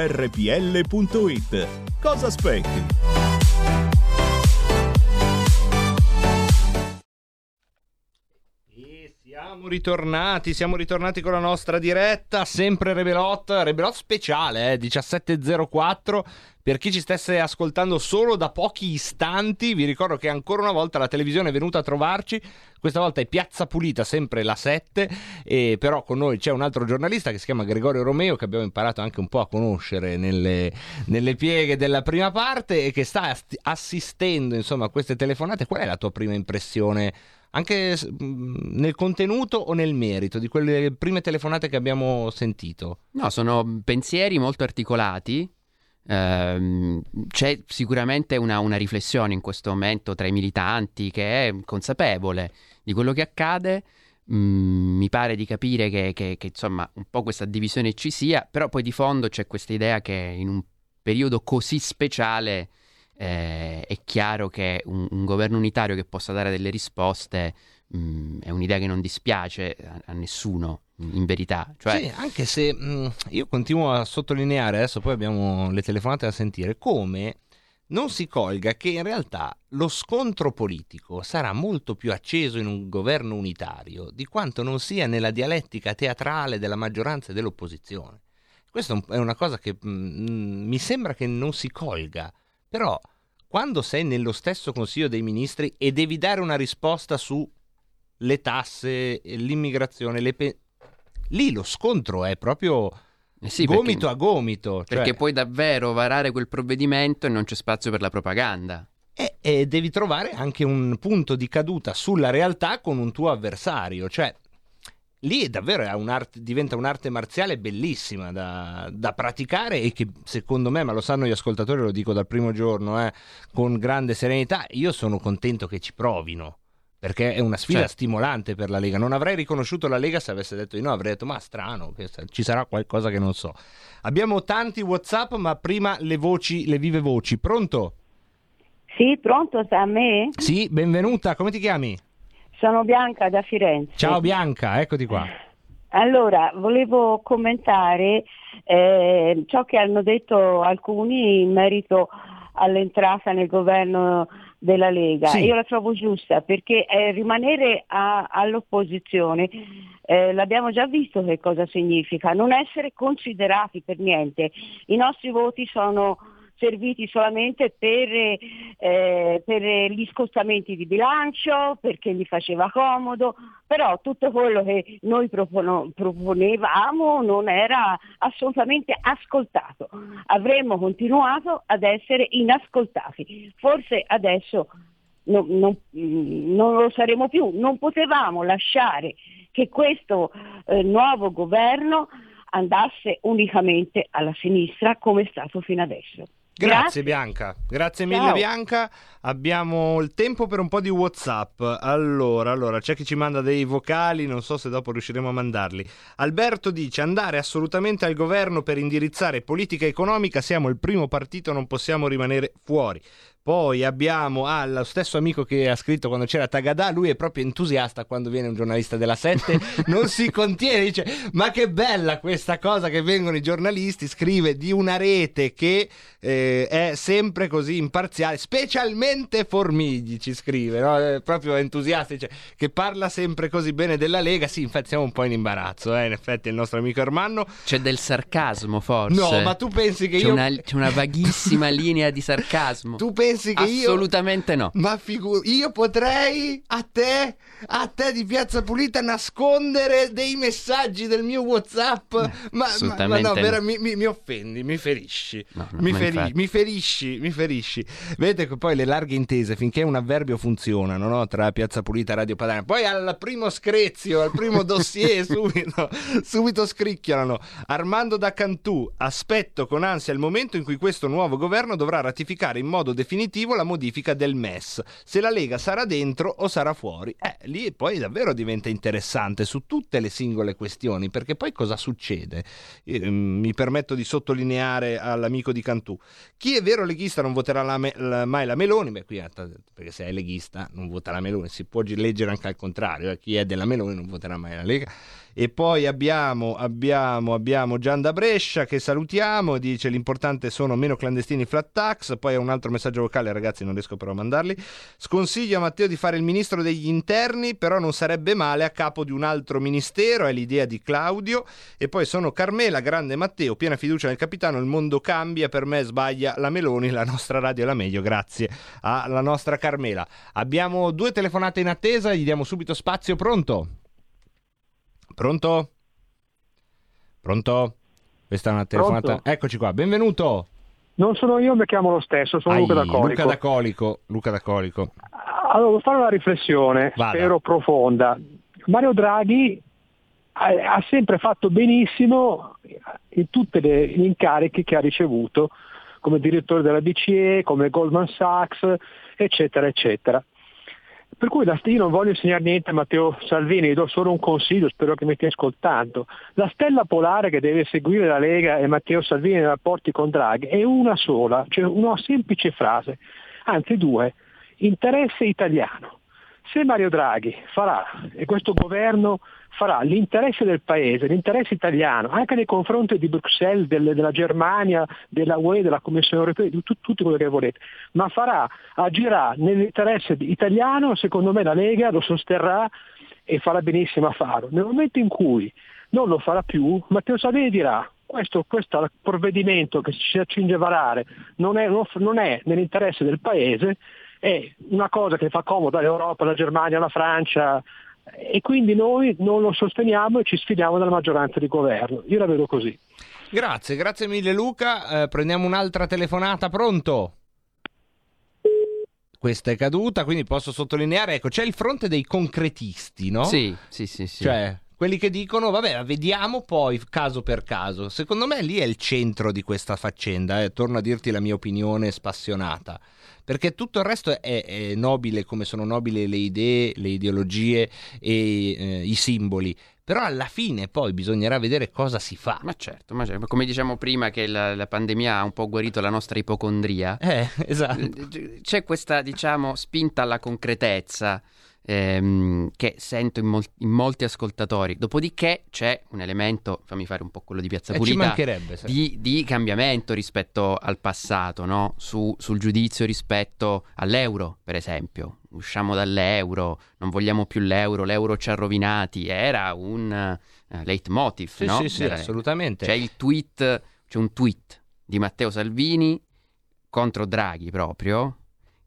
Cosa aspetti? Siamo ritornati, siamo ritornati con la nostra diretta, sempre Rebelot, Rebelot speciale, eh, 17.04. Per chi ci stesse ascoltando solo da pochi istanti, vi ricordo che ancora una volta la televisione è venuta a trovarci, questa volta è Piazza Pulita, sempre la 7, e però con noi c'è un altro giornalista che si chiama Gregorio Romeo, che abbiamo imparato anche un po' a conoscere nelle, nelle pieghe della prima parte e che sta assistendo insomma a queste telefonate. Qual è la tua prima impressione? anche s- mh, nel contenuto o nel merito di quelle prime telefonate che abbiamo sentito? No, sono pensieri molto articolati. Ehm, c'è sicuramente una, una riflessione in questo momento tra i militanti che è consapevole di quello che accade. Mm, mi pare di capire che, che- che, insomma un po' questa divisione ci sia, però poi di fondo c'è questa idea che in un periodo così speciale eh, è chiaro che un, un governo unitario che possa dare delle risposte mm, è un'idea che non dispiace a, a nessuno, in verità. Cioè, Sì, anche se mh, io continuo a sottolineare, adesso poi abbiamo le telefonate da sentire, come non si colga che in realtà lo scontro politico sarà molto più acceso in un governo unitario di quanto non sia nella dialettica teatrale della maggioranza e dell'opposizione. Questa è un- è una cosa che mh, mi sembra che non si colga, però quando sei nello stesso Consiglio dei Ministri e devi dare una risposta su le tasse, l'immigrazione, le pe- lì lo scontro è proprio Eh sì, gomito perché- a gomito. cioè- Perché puoi davvero varare quel provvedimento e non c'è spazio per la propaganda. e, e devi trovare anche un punto di caduta sulla realtà con un tuo avversario. Cioè, lì è davvero un'arte- diventa un'arte marziale bellissima da, da praticare e che secondo me, ma lo sanno gli ascoltatori, lo dico dal primo giorno, eh, con grande serenità, io sono contento che ci provino. Perché è una sfida Certo. stimolante per la Lega. Non avrei riconosciuto la Lega se avesse detto di no, avrei detto ma strano, ci sarà qualcosa che non so. Abbiamo tanti WhatsApp, ma prima le voci, le vive voci. Pronto? Sì, pronto sta a me? Sì, benvenuta, come ti chiami? Sono Bianca da Firenze. Ciao Bianca, eccoti qua. Allora, volevo commentare eh, ciò che hanno detto alcuni in merito all'entrata nel governo della Lega. Sì. Io la trovo giusta perché eh, rimanere a- all'opposizione, eh, l'abbiamo già visto che cosa significa, non essere considerati per niente. I nostri voti sono serviti solamente per, eh, per gli scostamenti di bilancio, perché gli faceva comodo, però tutto quello che noi propono- proponevamo non era assolutamente ascoltato. Avremmo continuato ad essere inascoltati. Forse adesso non, non- mm, non lo saremo più. Non potevamo lasciare che questo eh, nuovo governo andasse unicamente alla sinistra come è stato fino adesso. Grazie, Bianca, grazie mille Ciao. Bianca. Abbiamo il tempo per un po' di WhatsApp. Allora, allora, c'è chi ci manda dei vocali, non so se dopo riusciremo a mandarli. Alberto dice: andare assolutamente al governo per indirizzare politica economica, siamo il primo partito, non possiamo rimanere fuori. Poi abbiamo ah, lo stesso amico che ha scritto quando c'era Tagadà, lui è proprio entusiasta quando viene un giornalista della 7, [LAUGHS] non si contiene, dice ma che bella questa cosa che vengono i giornalisti, scrive di una rete che eh, è sempre così imparziale, specialmente Formigli ci scrive, no? Proprio entusiasta, dice che parla sempre così bene della Lega, sì infatti siamo un po' in imbarazzo, eh, in effetti il nostro amico Ermanno. C'è del sarcasmo, forse. No, ma tu pensi che c'è io... Una, c'è una vaghissima [LAUGHS] linea di sarcasmo. Tu pensi che io... Assolutamente no. Ma figu- io potrei a te, a te di Piazza Pulita nascondere dei messaggi del mio WhatsApp? Ma, ma- ma, assolutamente no, no. vera- mi, mi- mi offendi, mi ferisci. no, mi, ma feri- mi ferisci, mi ferisci. Vedete che poi le larghe intese, finché un avverbio funzionano, no? tra Piazza Pulita e Radio Padania, poi al primo screzio, al primo [LAUGHS] dossier, subito, subito scricchiolano. Armando da Cantù, aspetto con ansia il momento in cui questo nuovo governo dovrà ratificare in modo definitivo la modifica del MES. Se la Lega sarà dentro o sarà fuori. Eh, lì poi davvero diventa interessante su tutte le singole questioni, perché poi cosa succede? Eh, mi permetto di sottolineare all'amico di Cantù. Chi è vero leghista non voterà la Me- la- mai la Meloni, beh qui eh, perché se è leghista non vota la Meloni, si può leggere anche al contrario, eh, chi è della Meloni non voterà mai la Lega. E poi abbiamo, abbiamo, abbiamo Gian da Brescia che salutiamo, dice l'importante sono meno clandestini flat tax, poi un altro messaggio vocale ragazzi non riesco però a mandarli, sconsiglio a Matteo di fare il ministro degli interni, però non sarebbe male a capo di un altro ministero, è l'idea di Claudio, e poi sono Carmela, grande Matteo, piena fiducia nel capitano, il mondo cambia, per me sbaglia la Meloni, la nostra radio è la meglio, grazie alla nostra Carmela. Abbiamo due telefonate in attesa, gli diamo subito spazio, pronto? Pronto? Pronto? Questa è una telefonata. Pronto? Eccoci qua, benvenuto. Non sono io, mi chiamo lo stesso, sono Ai, Luca da Colico. Luca da Colico. Luca da Colico. Allora, devo fare una riflessione, Vada. spero profonda. Mario Draghi ha, ha sempre fatto benissimo in tutti gli incarichi che ha ricevuto come direttore della BCE, come Goldman Sachs, eccetera, eccetera. Per cui la- io non voglio insegnare niente a Matteo Salvini, do solo un consiglio, spero che mi stia ascoltando. La stella polare che deve seguire la Lega e Matteo Salvini nei rapporti con Draghi è una sola, cioè una semplice frase, anzi due, interesse italiano. Se Mario Draghi farà, e questo governo farà l'interesse del Paese, l'interesse italiano, anche nei confronti di Bruxelles, del- della Germania, della UE, della Commissione europea, di tut- tutto quello che volete, ma farà, agirà nell'interesse italiano, secondo me la Lega lo sosterrà e farà benissimo a farlo. Nel momento in cui non lo farà più, Matteo Salvini dirà questo, questo provvedimento che si accinge a varare non è, non è nell'interesse del Paese, è una cosa che fa comodo all'Europa, alla Germania, alla Francia e quindi noi non lo sosteniamo e ci sfidiamo dalla maggioranza di governo. Io la vedo così. Grazie, grazie mille Luca. Eh, prendiamo un'altra telefonata, pronto? Questa è caduta, quindi posso sottolineare, ecco, c'è il fronte dei concretisti, no? Sì, sì, sì, sì. Cioè, quelli che dicono, vabbè, vediamo poi caso per caso. Secondo me lì è il centro di questa faccenda, eh. torno a dirti la mia opinione spassionata. Perché tutto il resto è, è nobile come sono nobili le idee, le ideologie e eh, i simboli. Però alla fine poi bisognerà vedere cosa si fa. Ma certo, ma certo. come diciamo prima che la, la pandemia ha un po' guarito la nostra ipocondria. Eh, esatto. C'è questa, diciamo, spinta alla concretezza ehm, che sento in, mol- in molti ascoltatori. Dopodiché c'è un elemento, fammi fare un po' quello di Piazza Eh, Pulita, di, di cambiamento rispetto al passato, no? Su- sul giudizio rispetto all'euro, per esempio. Usciamo dall'euro, non vogliamo più l'euro, l'euro ci ha rovinati. Era un eh, leitmotiv, Sì, no? sì, sì, Della- assolutamente. C'è il tweet, c'è un tweet di Matteo Salvini contro Draghi proprio,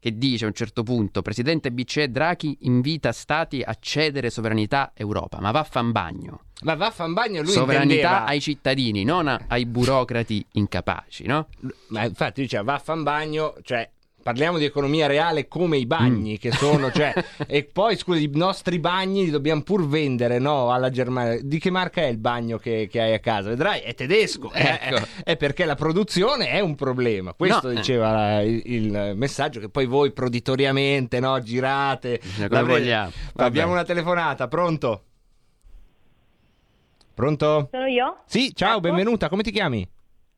che dice a un certo punto, Presidente BCE Draghi invita stati a cedere sovranità Europa, ma vaffan bagno. Ma vaffan bagno lui Sovranità intendeva... ai cittadini, non a- ai burocrati incapaci, no? Ma infatti diceva vaffan bagno, cioè parliamo di economia reale come i bagni Mm. che sono, cioè, [LAUGHS] e poi scusa, i nostri bagni li dobbiamo pur vendere, no, alla Germania. Di che marca è il bagno che, che hai a casa? Vedrai, è tedesco, eh, Ecco. è, è perché la produzione è un problema. Questo No, eh. diceva il, il messaggio che poi voi proditoriamente, no, girate. Come la vogliamo. Vabbè. Abbiamo una telefonata, pronto? Pronto? Sono io? Sì, ciao, Ecco. benvenuta, come ti chiami?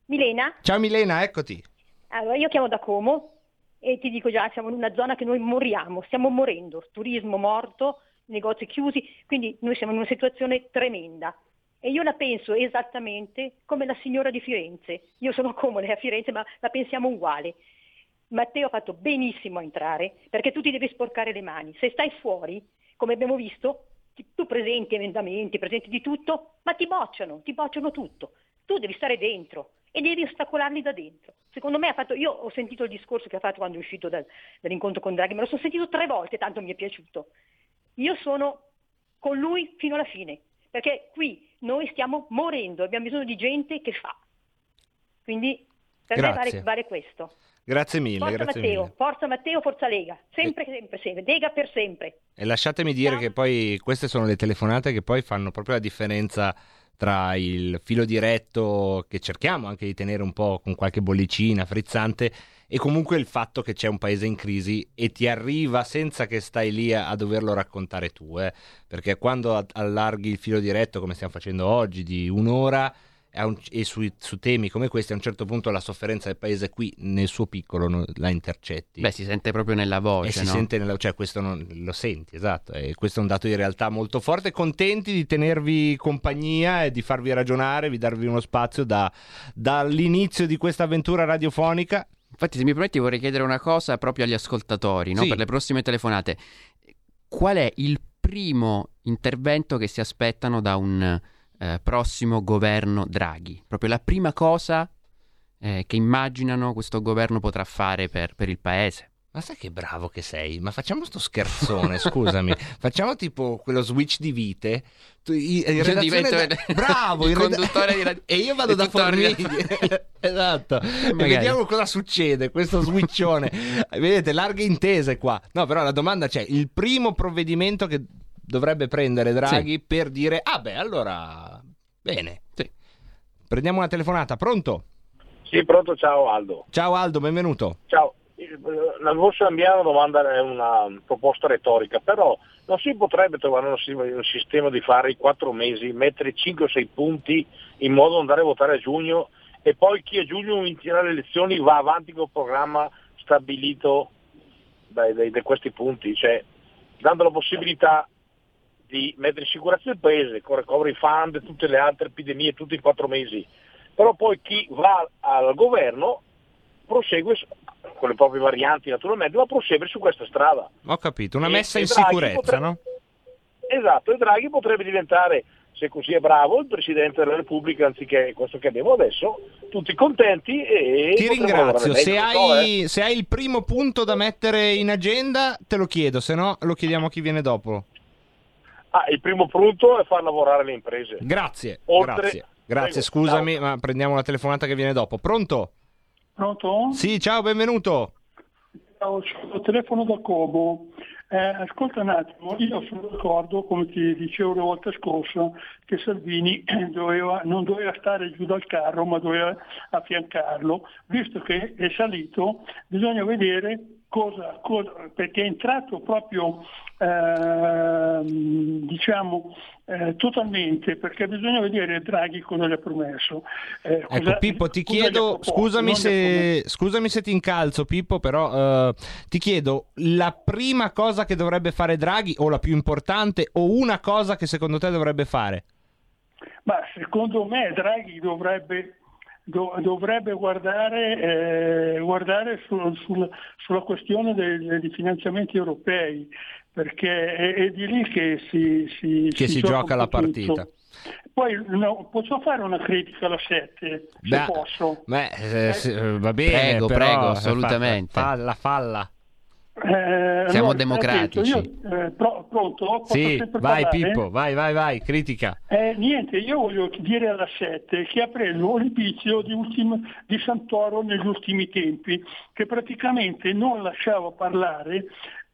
Milena? Ciao Milena, eccoti. Allora, io chiamo da Como e ti dico già, siamo in una zona che noi moriamo, stiamo morendo, turismo morto, negozi chiusi, quindi noi siamo in una situazione tremenda. E io la penso esattamente come la signora di Firenze. Io sono è a Firenze, ma la pensiamo uguale. Matteo ha fatto benissimo a entrare perché tu ti devi sporcare le mani. Se stai fuori, come abbiamo visto, tu presenti emendamenti, presenti di tutto, ma ti bocciano, ti bocciano tutto. Tu devi stare dentro e devi ostacolarli da dentro. Secondo me ha fatto, io ho sentito il discorso che ha fatto quando è uscito dal- dall'incontro con Draghi, me lo sono sentito tre volte, tanto mi è piaciuto. Io sono con lui fino alla fine, perché qui noi stiamo morendo, abbiamo bisogno di gente che fa. Quindi per me Grazie. vale, vale questo. Grazie mille, Forza grazie Matteo, mille. forza Matteo, forza Lega, sempre, sempre, sempre, Lega per sempre. E lasciatemi dire che poi queste sono le telefonate che poi fanno proprio la differenza tra il filo diretto che cerchiamo anche di tenere un po' con qualche bollicina frizzante e comunque il fatto che c'è un paese in crisi e ti arriva senza che stai lì a, a doverlo raccontare tu, eh. perché quando allarghi il filo diretto come stiamo facendo oggi di un'ora un- e sui- su temi come questi a un certo punto la sofferenza del paese qui nel suo piccolo no- la intercetti. Beh, si sente proprio nella voce, E si no? sente, nella, cioè questo non, lo senti, esatto, e questo è un dato di realtà molto forte. Contenti di tenervi compagnia e di farvi ragionare, di darvi uno spazio da- dall'inizio di questa avventura radiofonica. Infatti, se mi permetti, vorrei chiedere una cosa proprio agli ascoltatori, no? Sì. per le prossime telefonate. Qual è il primo intervento che si aspettano da un eh, prossimo governo Draghi? Proprio la prima cosa eh, che immaginano questo governo potrà fare per, per il paese? Ma sai che bravo che sei? Ma facciamo sto scherzone, scusami. [LAUGHS] Facciamo tipo quello switch di vite. Tu, i- in Io divento da- [LAUGHS] bravo, il in reda- conduttore di [LAUGHS] E io vado e da Formigli. esatto. E Magari. vediamo cosa succede, questo switchone. Vedete, larghe intese qua. No, però la domanda c'è, il primo provvedimento che dovrebbe prendere Draghi per dire "Ah beh, allora bene". Prendiamo una telefonata, pronto? Sì, pronto, ciao Aldo. Ciao Aldo, benvenuto. Ciao, la vostra mia domanda è una proposta retorica, però non si potrebbe trovare un, si- un sistema di fare i quattro mesi, mettere 5-6 punti in modo da andare a votare a giugno e poi chi a giugno vincerà le elezioni va avanti col programma stabilito dai, dai- da questi punti, cioè dando la possibilità di mettere in sicurezza il paese con recovery fund e tutte le altre epidemie tutti in quattro mesi. Però poi chi va al governo prosegue con le proprie varianti naturalmente, ma prosegue su questa strada. Ho capito, una E- messa e in Draghi sicurezza, potrebbe- no? Esatto, e Draghi potrebbe diventare, se così è bravo, il Presidente della Repubblica anziché questo che abbiamo adesso, tutti contenti e... Ti ringrazio. Se meglio, so, eh. hai, se hai il primo punto da mettere in agenda, te lo chiedo, se no lo chiediamo a chi viene dopo. Ah, il primo punto è far lavorare le imprese. Grazie, Oltre- grazie. Grazie, Prego, scusami, ma prendiamo la telefonata che viene dopo. Pronto? Pronto? Sì, ciao, benvenuto. Ciao, sono- telefono da Como. Eh, ascolta un attimo, io sono d'accordo, come ti dicevo la volta scorsa, che Salvini [CLEARS THROAT] doveva- non doveva stare giù dal carro, ma doveva affiancarlo. Visto che è salito, bisogna vedere cosa, cosa- perché è entrato proprio, ehm, diciamo, eh, totalmente, perché bisogna vedere Draghi cosa gli ha promesso. Eh, Ecco, cosa- Pippo, ti chiedo, scusami se, scusami se ti incalzo, Pippo, però eh, ti chiedo la prima cosa che dovrebbe fare Draghi, o la più importante, o una cosa che secondo te dovrebbe fare? Ma secondo me Draghi dovrebbe, do- dovrebbe guardare, eh, guardare sul- sul- sulla questione dei, dei finanziamenti europei, perché è, è di lì che si, si, Che si un gioca la po' tutto. partita. Poi no, posso fare una critica alla 7, se Beh, posso. Beh, eh, eh, va bene, Prego, però, prego, eh, assolutamente. fa- Falla, falla. Eh, Siamo allora, democratici. Io, eh, pro- pronto? Sì, vai parlare? Pippo, vai, vai, vai, critica. Eh, niente, io voglio dire alla 7 che ha preso un vizio di, ultim- di Santoro negli ultimi tempi, che praticamente non lasciava parlare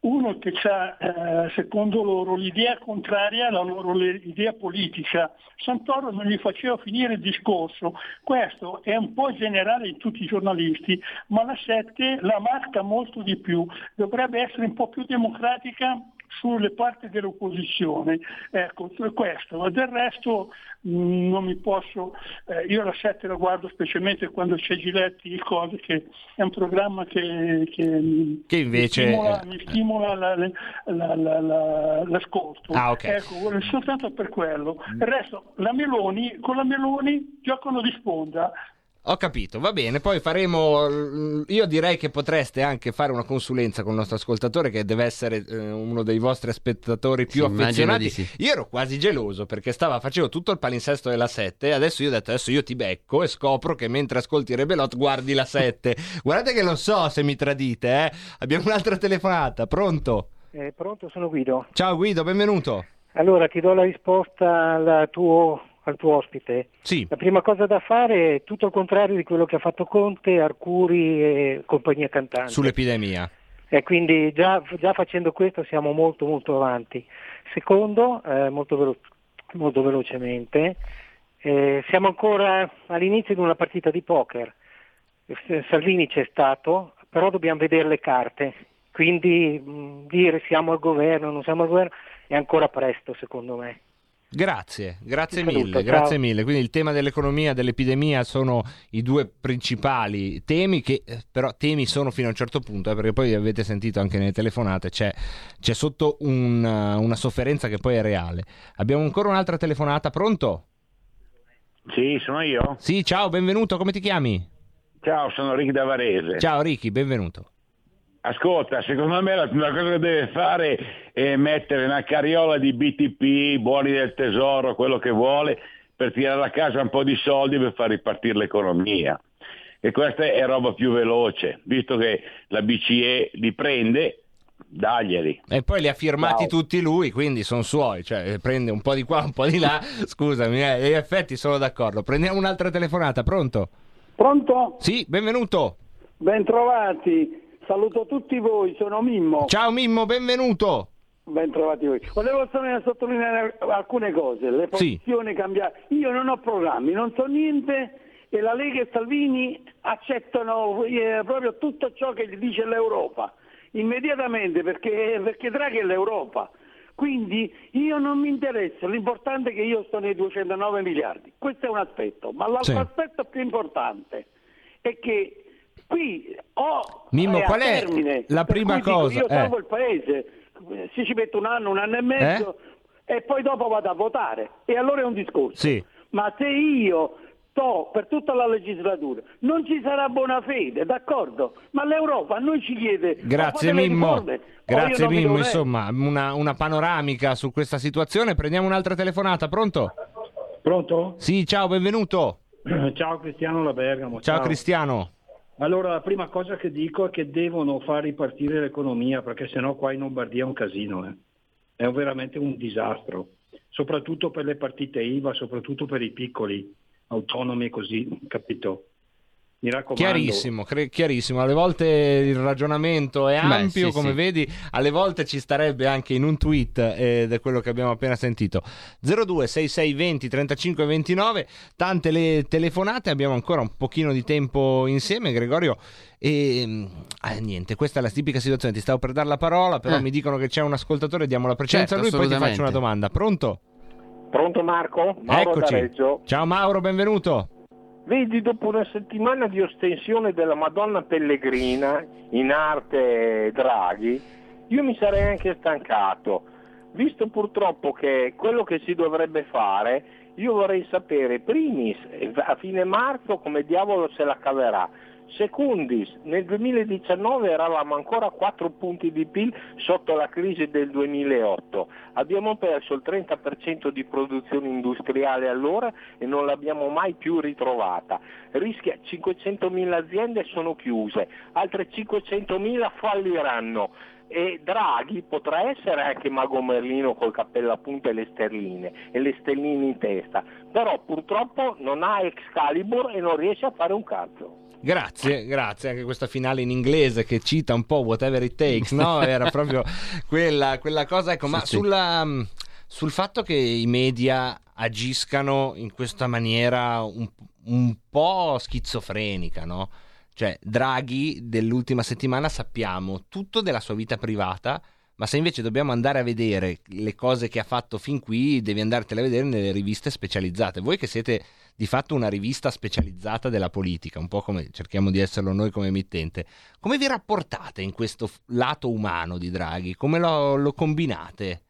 uno che ha, secondo loro, l'idea contraria alla loro idea politica. Santoro non gli faceva finire il discorso. Questo è un po' generale in tutti i giornalisti, ma la 7 la marca molto di più. Dovrebbe essere un po' più democratica sulle parti dell'opposizione. Ecco, questo, ma del resto mh, non mi posso, eh, io la 7 la guardo specialmente quando c'è Giletti cose che è un programma che, che, Che invece- mi stimola, mi stimola la- la- la- la- l'ascolto. Ah, ok. Ecco, soltanto per quello. Il resto, la Meloni, con la Meloni giocano di sponda. Ho capito, va bene, poi faremo, io direi che potreste anche fare una consulenza con il nostro ascoltatore che deve essere eh, uno dei vostri spettatori più Sì, affezionati. sì. Io ero quasi geloso perché stava, facevo tutto il palinsesto della 7 e adesso io ho detto adesso io ti becco e scopro che mentre ascolti Rebelot guardi la 7. [LAUGHS] Guardate che lo so se mi tradite, eh. Abbiamo un'altra telefonata, pronto? Eh, pronto, sono Guido. Ciao Guido, benvenuto. Allora, ti do la risposta al tuo, al tuo ospite. Sì. La prima cosa da fare è tutto il contrario di quello che ha fatto Conte, Arcuri e compagnia cantante. Sull'epidemia. E quindi già, già facendo questo siamo molto molto avanti. Secondo, eh, molto, velo- molto velocemente, eh, siamo ancora all'inizio di una partita di poker. Eh, Salvini c'è stato, però dobbiamo vedere le carte. Quindi mh, dire siamo al governo, non siamo al governo è ancora presto secondo me. Grazie, grazie Ti saluto, mille, ciao. grazie mille. Quindi il tema dell'economia, dell'epidemia sono i due principali temi che eh, però temi sono fino a un certo punto, eh, perché poi avete sentito anche nelle telefonate, c'è, c'è sotto un, uh, una sofferenza che poi è reale. Abbiamo ancora un'altra telefonata, pronto? Sì, sono io. Sì, ciao, benvenuto, come ti chiami? Ciao, sono Ricky da Varese. Ciao Ricky, benvenuto. Ascolta, secondo me la prima cosa che deve fare è mettere una carriola di BTP, buoni del tesoro, quello che vuole, per tirare a casa un po' di soldi per far ripartire l'economia. E questa è roba più veloce, visto che la BCE li prende, daglieli. E poi li ha firmati Ciao. tutti lui, quindi sono suoi, cioè prende un po' di qua, un po' di là. [LAUGHS] Scusami, eh, in effetti sono d'accordo. Prendiamo un'altra telefonata, pronto? Pronto? Sì, benvenuto. Bentrovati, saluto tutti voi, sono Mimmo. Ciao Mimmo, benvenuto. Bentrovati voi. Volevo solo sottolineare alcune cose, le Sì. posizioni cambiate. Io non ho programmi, non so niente e la Lega e Salvini accettano eh, proprio tutto ciò che gli dice l'Europa, immediatamente perché, perché Draghi è l'Europa. Quindi io non mi interessa, l'importante è che io sto nei 209 miliardi, questo è un aspetto, ma l'altro Sì. aspetto più importante è che qui ho Mimmo, a qual è termine, la prima cui dico, cosa? Io Eh. salvo il paese, se ci metto un anno, un anno e mezzo e poi dopo vado a votare e allora è un discorso. Sì. Ma se io sto per tutta la legislatura non ci sarà buona fede, d'accordo? Ma l'Europa a noi ci chiede "Oh, Grazie Mimmo. riforme", Grazie Mimmo, insomma, una, una panoramica su questa situazione. Prendiamo un'altra telefonata, pronto? Pronto? Sì, ciao, benvenuto. [CLEARS THROAT] Ciao Cristiano La Bergamo. Ciao Cristiano. Allora, la prima cosa che dico è che devono far ripartire l'economia perché sennò qua in Lombardia è un casino. eh. È veramente un disastro, soprattutto per le partite IVA, soprattutto per i piccoli autonomi così, capito? Mi raccomando. Chiarissimo, cre- chiarissimo. Alle volte il ragionamento è Beh, ampio, sì, come sì. vedi, alle volte ci starebbe anche in un tweet eh, ed è quello che abbiamo appena sentito. 02 66 20 35 29, tante le telefonate, abbiamo ancora un pochino di tempo insieme, Gregorio. E mm, ah, niente, questa è la tipica situazione. Ti stavo per dare la parola, però Eh. mi dicono che c'è un ascoltatore, diamo la precedenza Certo, a lui, poi ti faccio una domanda. Pronto? Pronto Marco? Mauro Eccoci. da Reggio. Ciao Mauro, benvenuto. Vedi, dopo una settimana di ostensione della Madonna Pellegrina in arte Draghi, io mi sarei anche stancato. Visto purtroppo che quello che si dovrebbe fare, io vorrei sapere, primis, a fine marzo come diavolo se la caverà. Secundis, nel 2019 eravamo ancora a 4 punti di PIL sotto la crisi del 2008. Abbiamo perso il 30% di produzione industriale allora e non l'abbiamo mai più ritrovata. Rischia 500.000 aziende sono chiuse, altre 500.000 falliranno. E Draghi potrà essere anche Mago Merlino col cappello a punta e le sterline e le stelline in testa, però purtroppo non ha Excalibur e non riesce a fare un cazzo. Grazie, grazie. Anche questa finale in inglese che cita un po' whatever it takes, no? [LAUGHS] Era proprio quella, quella cosa. Ecco, ma Sì, sì. sulla, mh, sul fatto che i media agiscano in questa maniera un, un po' schizofrenica, no? Cioè, Draghi dell'ultima settimana sappiamo tutto della sua vita privata, ma se invece dobbiamo andare a vedere le cose che ha fatto fin qui, devi andartele a vedere nelle riviste specializzate. Voi che siete di fatto una rivista specializzata della politica, un po' come cerchiamo di esserlo noi come emittente, come vi rapportate in questo lato umano di Draghi? Come lo, lo combinate?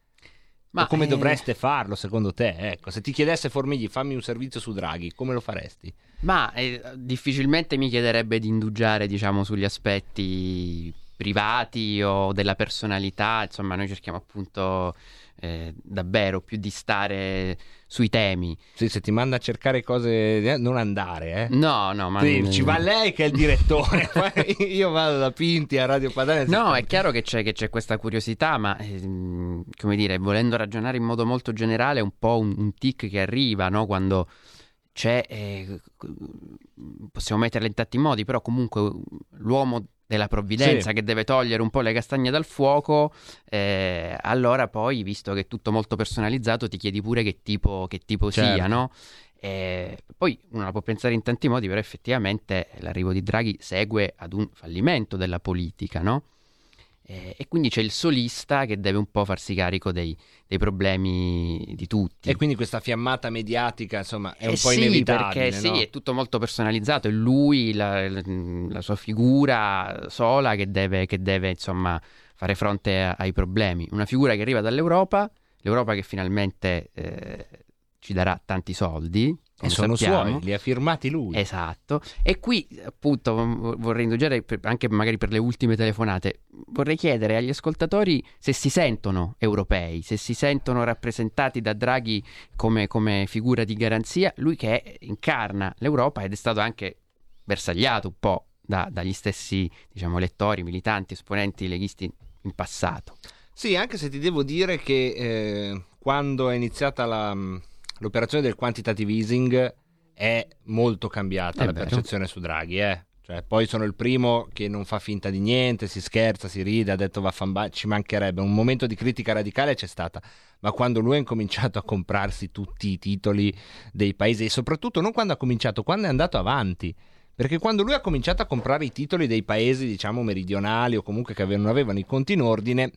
Ma, o come eh, dovreste farlo secondo te? Ecco, se ti chiedesse Formigli fammi un servizio su Draghi, come lo faresti? Ma eh, difficilmente mi chiederebbe di indugiare, diciamo, sugli aspetti privati o della personalità, insomma, noi cerchiamo appunto eh, davvero più di stare sui temi. Sì, se ti manda a cercare cose, eh, non andare, eh? No, no, ma Sì, ci va lei che è il direttore, [LAUGHS] io vado da Pinti a Radio Padania. No, è chiaro che c'è, che c'è questa curiosità, ma ehm, come dire, volendo ragionare in modo molto generale, è un po' un, un tic che arriva, no? Quando c'è, eh, possiamo metterla in tanti modi, però comunque l'uomo della provvidenza Sì. che deve togliere un po' le castagne dal fuoco, eh, allora poi, visto che è tutto molto personalizzato, ti chiedi pure che tipo, che tipo Certo. sia, no? Eh, poi uno la può pensare in tanti modi, però effettivamente l'arrivo di Draghi segue ad un fallimento della politica, no? Eh, e quindi c'è il solista che deve un po' farsi carico dei, dei problemi di tutti. E quindi questa fiammata mediatica, insomma, è un Eh po' sì, inevitabile, perché no? sì, è tutto molto personalizzato, è lui, la, la sua figura sola che deve, che deve, insomma fare fronte a- ai problemi. Una figura che arriva dall'Europa, l'Europa che finalmente eh, ci darà tanti soldi. E sono sappiamo. suoi, li ha firmati lui. Esatto. E qui appunto vorrei indugiare per- anche magari per le ultime telefonate. Vorrei chiedere agli ascoltatori se si sentono europei, se si sentono rappresentati da Draghi come, come figura di garanzia, lui che incarna l'Europa ed è stato anche bersagliato un po' da- dagli stessi diciamo, lettori, militanti, esponenti leghisti in passato. Sì, anche se ti devo dire che eh, quando è iniziata la, l'operazione del quantitative easing è molto cambiata È la vero. percezione su Draghi, eh. Cioè, poi sono il primo che non fa finta di niente, si scherza, si ride, ha detto vaffanba, ci mancherebbe. Un momento di critica radicale c'è stata, ma quando lui ha incominciato a comprarsi tutti i titoli dei paesi e soprattutto non quando ha cominciato, quando è andato avanti. Perché quando lui ha cominciato a comprare i titoli dei paesi, diciamo, meridionali o comunque che avevano, avevano i conti in ordine,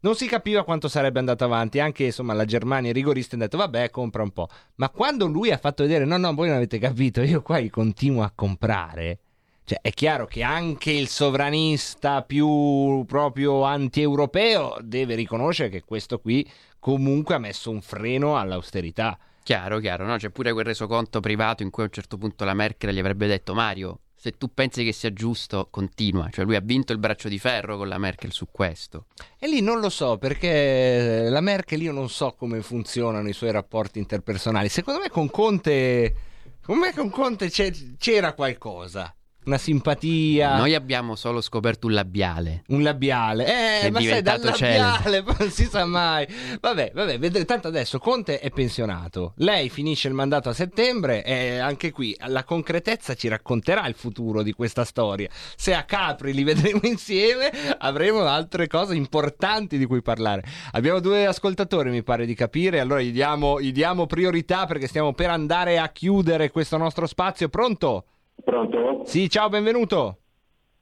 non si capiva quanto sarebbe andato avanti. Anche insomma, la Germania, i rigoristi, hanno detto: Vabbè, compra un po'. Ma quando lui ha fatto vedere: No, no, voi non avete capito, io qua continuo a comprare. Cioè, è chiaro che anche il sovranista più proprio anti-europeo deve riconoscere che questo qui comunque ha messo un freno all'austerità. Chiaro, chiaro, no? C'è pure quel resoconto privato in cui a un certo punto la Merkel gli avrebbe detto Mario, se tu pensi che sia giusto, continua. Cioè lui ha vinto il braccio di ferro con la Merkel su questo. E lì non lo so, perché la Merkel io non so come funzionano i suoi rapporti interpersonali. Secondo me con Conte, con me con Conte c'era qualcosa. Una simpatia. Noi abbiamo solo scoperto un labiale. Un labiale. Eh, è ma sai, dal labiale [LAUGHS] non si sa mai. Vabbè, vabbè, vedrete. Tanto adesso Conte è pensionato. Lei finisce il mandato a settembre e anche qui la concretezza ci racconterà il futuro di questa storia. Se a Capri li vedremo [LAUGHS] insieme, avremo altre cose importanti di cui parlare. Abbiamo due ascoltatori, mi pare di capire. Allora gli diamo, gli diamo priorità perché stiamo per andare a chiudere questo nostro spazio. Pronto? Pronto? Sì, ciao, benvenuto.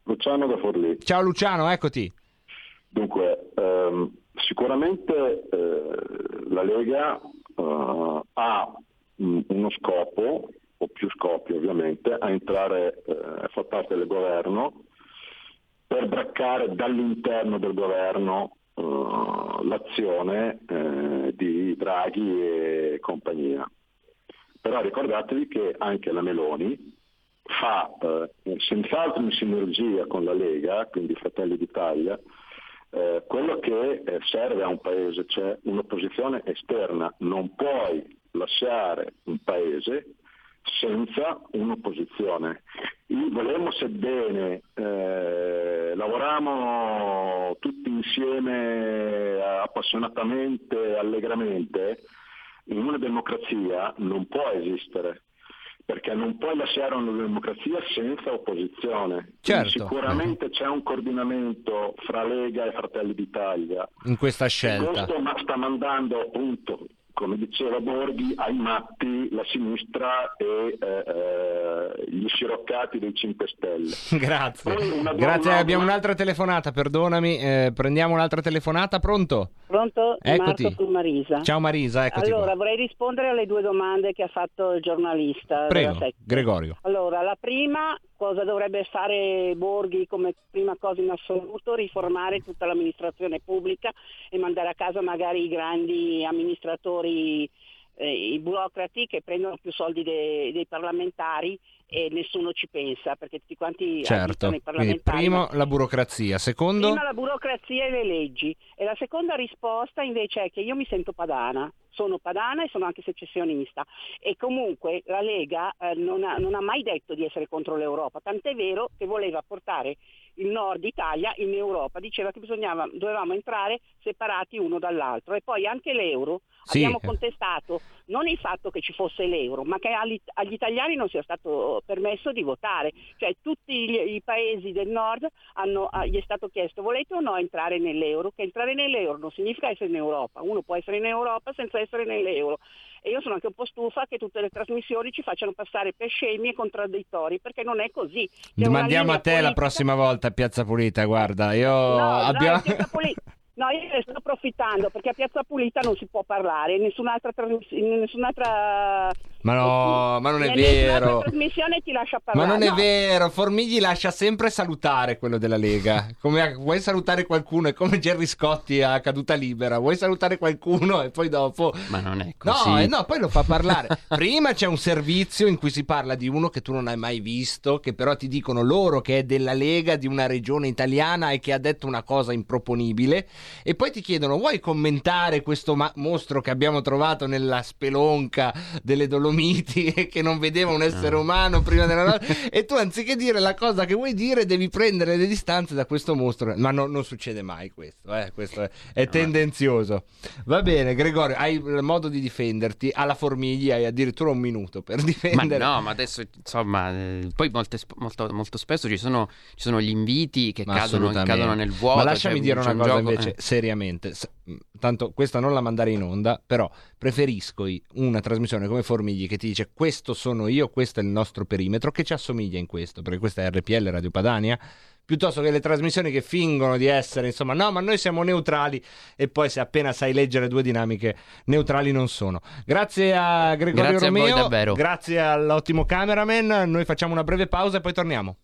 Luciano da Forlì. Ciao Luciano, eccoti. Dunque, ehm, sicuramente eh, la Lega eh, ha mm, uno scopo, o più scopi ovviamente, a entrare eh, a far parte del governo per braccare dall'interno del governo eh, l'azione eh, di Draghi e compagnia. Però ricordatevi che anche la Meloni fa eh, senz'altro in sinergia con la Lega, quindi Fratelli d'Italia, eh, quello che eh, serve a un paese, cioè un'opposizione esterna. Non puoi lasciare un paese senza un'opposizione. Il volemo sebbene eh, lavoriamo tutti insieme appassionatamente, allegramente, in una democrazia non può esistere perché non puoi lasciare una democrazia senza opposizione. Certo. Sicuramente c'è un coordinamento fra Lega e Fratelli d'Italia. In questa scelta. Questo ma- sta mandando appunto, come diceva Borghi, ai matti la sinistra e eh, eh, gli sciroccati dei 5 Stelle. [LAUGHS] Grazie. Poi una Grazie, donna- abbiamo un'altra telefonata, perdonami. eh, prendiamo un'altra telefonata, pronto? Pronto? Eccoti. Marco con Marisa. Ciao Marisa, eccoti Allora, qua. vorrei rispondere alle due domande che ha fatto il giornalista. Prego. Gregorio. Allora, la prima, cosa dovrebbe fare Borghi come prima cosa in assoluto? Riformare tutta l'amministrazione pubblica e mandare a casa magari i grandi amministratori, eh, i burocrati che prendono più soldi dei- dei parlamentari e nessuno ci pensa perché tutti quanti Certo. i Quindi, parlamentari. primo la burocrazia, secondo Prima la burocrazia e le leggi. E la seconda risposta invece è che io mi sento padana. Sono padana e sono anche secessionista. E comunque la Lega eh, non, ha, non ha mai detto di essere contro l'Europa, tant'è vero che voleva portare il nord Italia in Europa, diceva che bisognava, dovevamo entrare separati uno dall'altro. E poi anche l'euro Sì. abbiamo contestato non il fatto che ci fosse l'euro, ma che agli, italiani non sia stato permesso di votare. Cioè tutti gli, i paesi del nord hanno, ah, gli è stato chiesto volete o no entrare nell'euro? Che entrare nell'euro non significa essere in Europa, uno può essere in Europa senza essere nell'euro. E io sono anche un po' stufa che tutte le trasmissioni ci facciano passare per scemi e contraddittori, perché non è così. C'è una mandiamo linea a te la politica- prossima volta a Piazza Pulita, guarda, io No, abbiamo... no, [LAUGHS] no, io ne sto approfittando perché a Piazza Pulita non si può parlare, in nessun'altra, trasmiss- in nessun'altra Ma no, ma non è vero. trasmissione ti lascia Ma parlare. non è No, vero, Formigli lascia sempre salutare quello della Lega. Come vuoi salutare qualcuno? È come Gerry Scotti a caduta libera. Vuoi salutare qualcuno e poi dopo. Ma non è No, così. eh, no, poi lo fa parlare. Prima c'è un servizio in cui si parla di uno che tu non hai mai visto, che però ti dicono loro che è della Lega di una regione italiana e che ha detto una cosa improponibile. E poi ti chiedono vuoi commentare questo ma- mostro che abbiamo trovato nella spelonca delle Dolomiti [LAUGHS] e che non vedeva un essere Ah. umano prima della [LAUGHS] notte e tu anziché dire la cosa che vuoi dire devi prendere le distanze da questo mostro ma no- non succede mai questo eh, questo è, è tendenzioso va bene Gregorio hai il modo di difenderti alla formiglia hai addirittura un minuto per [LAUGHS] Ma difendere no, ma adesso insomma, eh, poi molte molto, molto spesso ci sono, ci sono gli inviti che Ma cadono, cadono nel vuoto. Ma lasciami cioè, dire una un cosa gioco- invece, eh. Seriamente. Mh, Tanto questa non la mandare in onda, però preferisco una trasmissione come Formigli che ti dice questo sono io, questo è il nostro perimetro, che ci assomiglia in questo, perché questa è RPL Radio Padania, piuttosto che le trasmissioni che fingono di essere, insomma, no, ma noi siamo neutrali e poi se appena sai leggere due dinamiche, neutrali non sono. Grazie a Gregorio Grazie a voi, Romeo, davvero. grazie all'ottimo cameraman, noi facciamo una breve pausa e poi torniamo.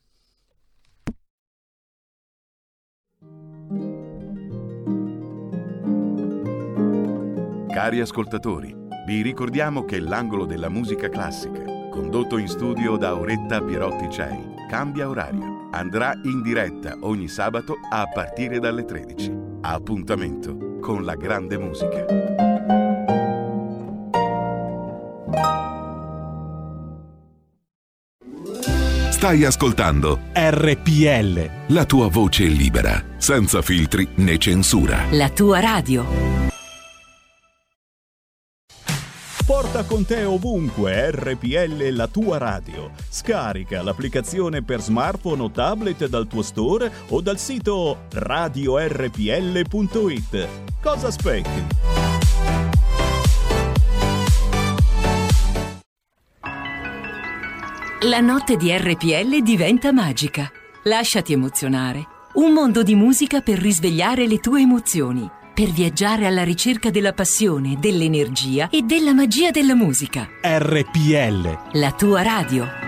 Cari ascoltatori, vi ricordiamo che l'angolo della musica classica, condotto in studio da Auretta Pierotti Cei, cambia orario. Andrà in diretta ogni sabato a partire dalle 13. Appuntamento con la grande musica. Stai ascoltando RPL. La tua voce libera, senza filtri né censura. La tua radio. Porta con te ovunque RPL la tua radio. Scarica l'applicazione per smartphone o tablet dal tuo store o dal sito radiorpl.it. Cosa aspetti? La notte di RPL diventa magica. Lasciati emozionare. Un mondo di musica per risvegliare le tue emozioni. Per viaggiare alla ricerca della passione, dell'energia e della magia della musica. RPL. La tua radio.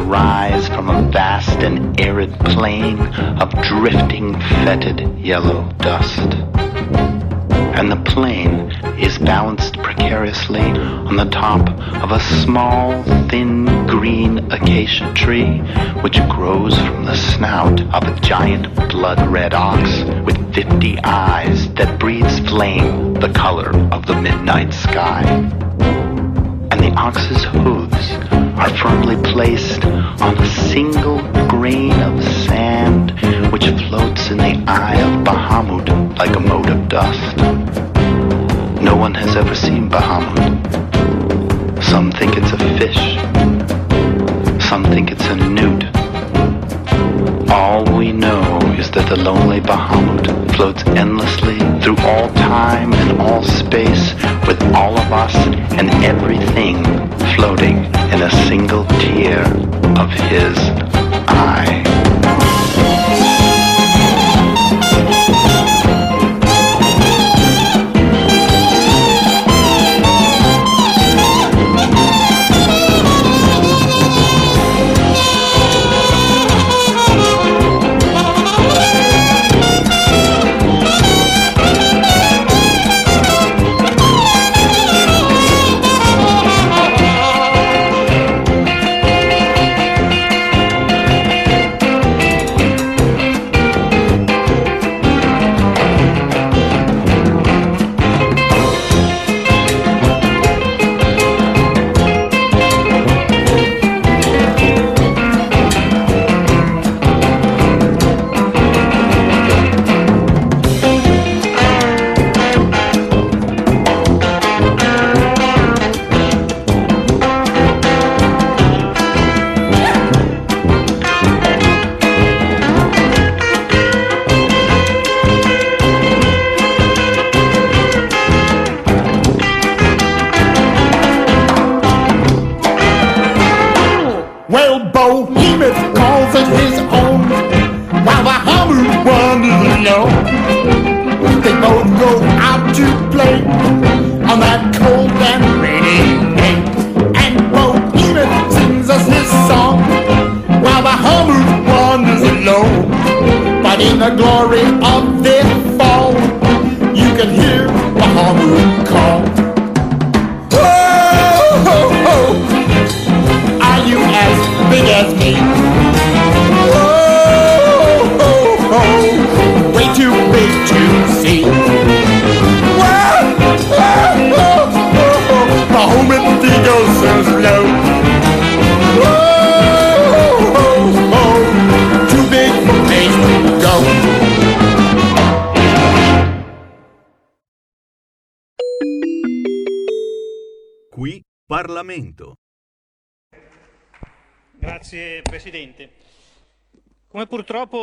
Arise from a vast and arid plain of drifting, fetid yellow dust and the plain is balanced precariously on the top of a small, thin, green acacia tree which grows from the snout of a giant blood-red ox with fifty eyes that breathes flame the color of the midnight sky. And the ox's hooves are firmly placed on a single grain of sand which floats in the eye of Bahamut like a mote of dust. No one has ever seen Bahamut. Some think it's a fish. Some think it's a newt. All we know is that the lonely Bahamut floats endlessly through all time and all space with all of us and everything floating in a single tear of his eye.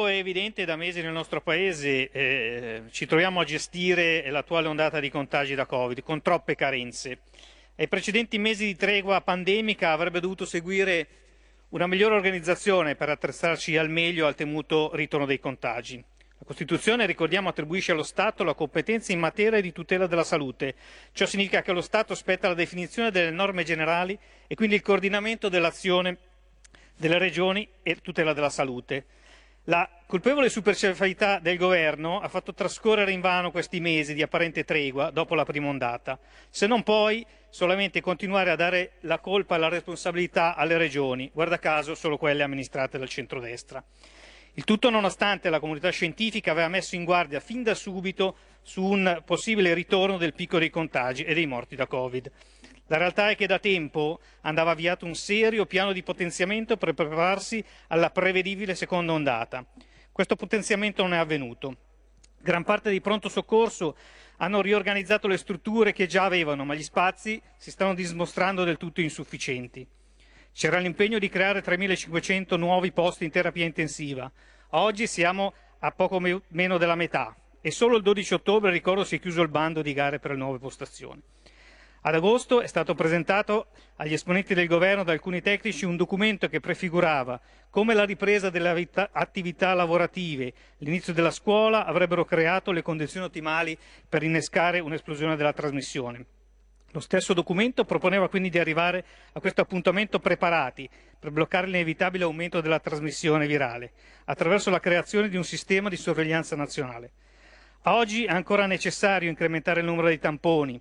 È evidente da mesi nel nostro Paese, eh, ci troviamo a gestire l'attuale ondata di contagi da Covid con troppe carenze. Ai precedenti mesi di tregua pandemica avrebbe dovuto seguire una migliore organizzazione per attrezzarci al meglio al temuto ritorno dei contagi. La Costituzione, ricordiamo, attribuisce allo Stato la competenza in materia di tutela della salute. Ciò significa che allo Stato spetta la definizione delle norme generali e quindi il coordinamento dell'azione delle regioni e tutela della salute. La colpevole superficialità del governo ha fatto trascorrere invano questi mesi di apparente tregua dopo la prima ondata, se non poi solamente continuare a dare la colpa e la responsabilità alle regioni, guarda caso solo quelle amministrate dal centrodestra. Il tutto nonostante la comunità scientifica aveva messo in guardia fin da subito su un possibile ritorno del picco dei contagi e dei morti da Covid. La realtà è che da tempo andava avviato un serio piano di potenziamento per prepararsi alla prevedibile seconda ondata. Questo potenziamento non è avvenuto. Gran parte dei pronto soccorso hanno riorganizzato le strutture che già avevano, ma gli spazi si stanno dimostrando del tutto insufficienti. C'era l'impegno di creare 3.500 nuovi posti in terapia intensiva. Oggi siamo a poco me- meno della metà e solo il 12 ottobre, ricordo, si è chiuso il bando di gare per le nuove postazioni. Ad agosto è stato presentato agli esponenti del governo da alcuni tecnici un documento che prefigurava come la ripresa delle attività lavorative, l'inizio della scuola avrebbero creato le condizioni ottimali per innescare un'esplosione della trasmissione. Lo stesso documento proponeva quindi di arrivare a questo appuntamento preparati per bloccare l'inevitabile aumento della trasmissione virale attraverso la creazione di un sistema di sorveglianza nazionale. A oggi è ancora necessario incrementare il numero dei tamponi,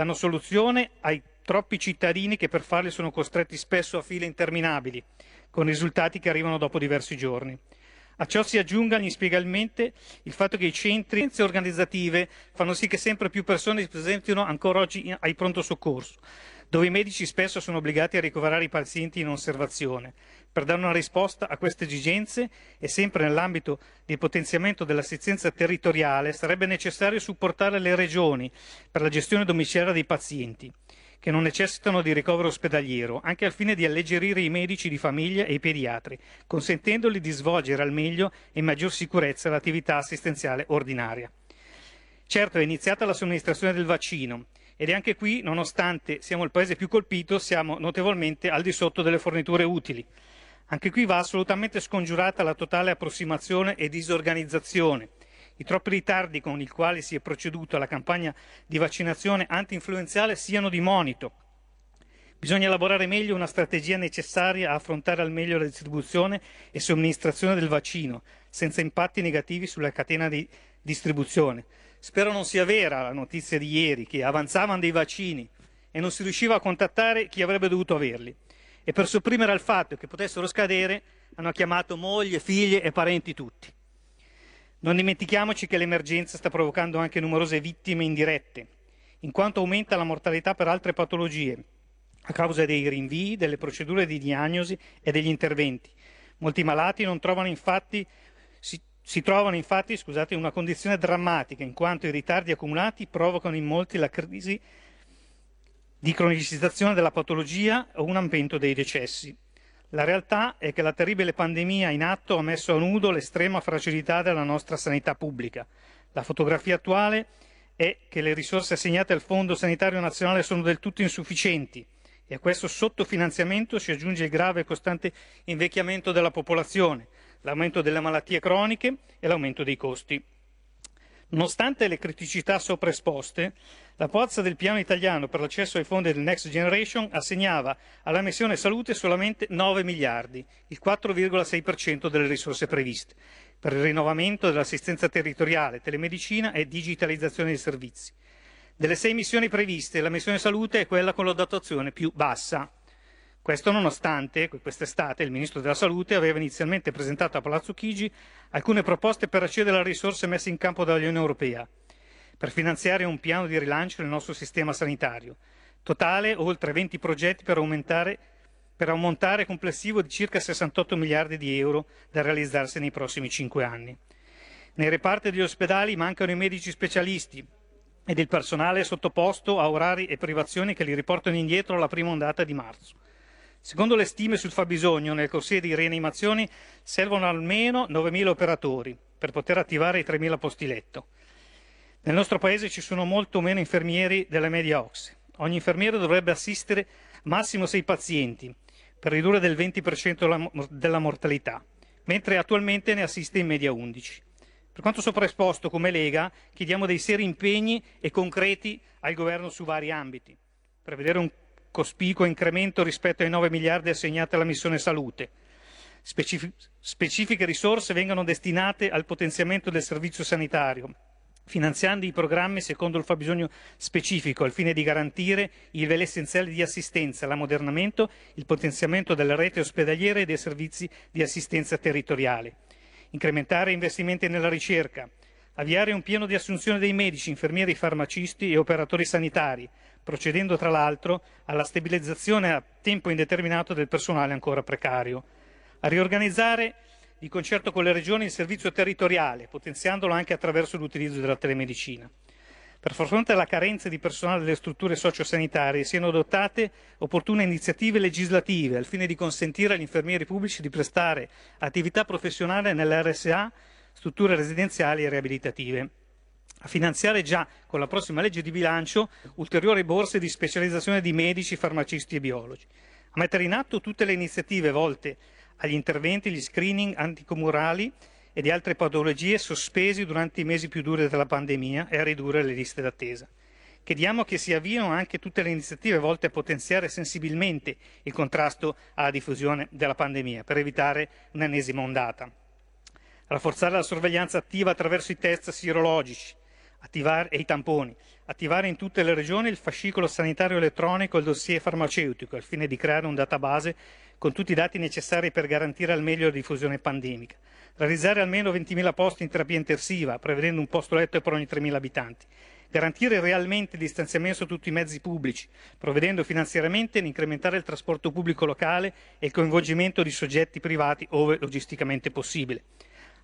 danno soluzione ai troppi cittadini che per farli sono costretti spesso a file interminabili, con risultati che arrivano dopo diversi giorni. A ciò si aggiunga inspiegabilmente il fatto che i centri organizzative fanno sì che sempre più persone si presentino ancora oggi ai pronto soccorso, dove i medici spesso sono obbligati a ricoverare i pazienti in osservazione. Per dare una risposta a queste esigenze e sempre nell'ambito del potenziamento dell'assistenza territoriale sarebbe necessario supportare le regioni per la gestione domiciliare dei pazienti che non necessitano di ricovero ospedaliero, anche al fine di alleggerire i medici di famiglia e i pediatri, consentendoli di svolgere al meglio e in maggior sicurezza l'attività assistenziale ordinaria. Certo, è iniziata la somministrazione del vaccino ed anche qui, nonostante siamo il paese più colpito, siamo notevolmente al di sotto delle forniture utili. Anche qui va assolutamente scongiurata la totale approssimazione e disorganizzazione i troppi ritardi con i quali si è proceduto alla campagna di vaccinazione anti-influenzale siano di monito. Bisogna elaborare meglio una strategia necessaria a affrontare al meglio la distribuzione e somministrazione del vaccino, senza impatti negativi sulla catena di distribuzione. Spero non sia vera la notizia di ieri che avanzavano dei vaccini e non si riusciva a contattare chi avrebbe dovuto averli. E per sopprimere il fatto che potessero scadere hanno chiamato moglie, figlie e parenti tutti. Non dimentichiamoci che l'emergenza sta provocando anche numerose vittime indirette, in quanto aumenta la mortalità per altre patologie, a causa dei rinvii, delle procedure di diagnosi e degli interventi. Molti malati infatti, si, trovano infatti scusate, in una condizione drammatica, in quanto i ritardi accumulati provocano in molti la crisi di cronicizzazione della patologia o un aumento dei decessi. La realtà è che la terribile pandemia in atto ha messo a nudo l'estrema fragilità della nostra sanità pubblica. La fotografia attuale è che le risorse assegnate al Fondo Sanitario Nazionale sono del tutto insufficienti e a questo sottofinanziamento si aggiunge il grave e costante invecchiamento della popolazione, l'aumento delle malattie croniche e l'aumento dei costi. Nonostante le criticità sopra esposte, la pozza del piano italiano per l'accesso ai fondi del Next Generation assegnava alla missione salute solamente 9 miliardi, il 4,6% delle risorse previste, per il rinnovamento dell'assistenza territoriale, telemedicina e digitalizzazione dei servizi. Delle sei missioni previste, la missione salute è quella con la dotazione più bassa, questo nonostante quest'estate il Ministro della Salute aveva inizialmente presentato a Palazzo Chigi alcune proposte per accedere alle risorse messe in campo dall'Unione Europea per finanziare un piano di rilancio del nostro sistema sanitario. Totale oltre 20 progetti per aumentare per un montare complessivo di circa 68 miliardi di euro da realizzarsi nei prossimi cinque anni. Nei reparti degli ospedali mancano i medici specialisti ed il personale è sottoposto a orari e privazioni che li riportano indietro alla prima ondata di marzo. Secondo le stime sul fabbisogno, nel corsie di rianimazioni servono almeno 9.000 operatori per poter attivare i 3.000 posti letto. Nel nostro paese ci sono molto meno infermieri della media OXE. Ogni infermiere dovrebbe assistere massimo 6 pazienti per ridurre del 20% della mortalità, mentre attualmente ne assiste in media 11. Per quanto sopraesposto, come Lega, chiediamo dei seri impegni e concreti al governo su vari ambiti. Prevedere un cospicuo incremento rispetto ai 9 miliardi assegnati alla missione salute. Specific- specifiche risorse vengono destinate al potenziamento del servizio sanitario, finanziando i programmi secondo il fabbisogno specifico al fine di garantire i livelli essenziali di assistenza, l'ammodernamento, il potenziamento della rete ospedaliera e dei servizi di assistenza territoriale. Incrementare investimenti nella ricerca, avviare un piano di assunzione dei medici, infermieri, farmacisti e operatori sanitari, procedendo tra l'altro alla stabilizzazione a tempo indeterminato del personale ancora precario, a riorganizzare di concerto con le regioni il servizio territoriale, potenziandolo anche attraverso l'utilizzo della telemedicina. Per far fronte alla carenza di personale delle strutture sociosanitarie siano adottate opportune iniziative legislative al fine di consentire agli infermieri pubblici di prestare attività professionale nelle RSA, strutture residenziali e riabilitative. A finanziare già con la prossima legge di bilancio ulteriori borse di specializzazione di medici, farmacisti e biologi, a mettere in atto tutte le iniziative volte agli interventi, gli screening anticomurali e di altre patologie sospesi durante i mesi più duri della pandemia e a ridurre le liste d'attesa. Chiediamo che si avviino anche tutte le iniziative volte a potenziare sensibilmente il contrasto alla diffusione della pandemia per evitare un'ennesima ondata. Rafforzare la sorveglianza attiva attraverso i test sierologici attivare, e i tamponi. Attivare in tutte le regioni il fascicolo sanitario elettronico e il dossier farmaceutico al fine di creare un database con tutti i dati necessari per garantire al meglio la diffusione pandemica. Realizzare almeno 20.000 posti in terapia intensiva, prevedendo un posto letto per ogni 3.000 abitanti garantire realmente il distanziamento su tutti i mezzi pubblici, provvedendo finanziariamente ad incrementare il trasporto pubblico locale e il coinvolgimento di soggetti privati ove logisticamente possibile.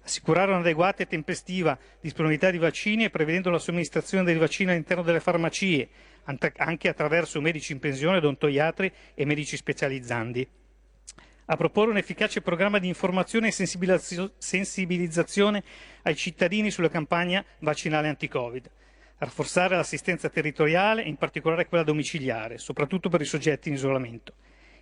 Assicurare un'adeguata e tempestiva disponibilità di vaccini e prevedendo la somministrazione dei vaccini all'interno delle farmacie, anche attraverso medici in pensione, odontoiatri e medici specializzandi a proporre un efficace programma di informazione e sensibilizzazione ai cittadini sulla campagna vaccinale anti-Covid rafforzare l'assistenza territoriale in particolare quella domiciliare, soprattutto per i soggetti in isolamento.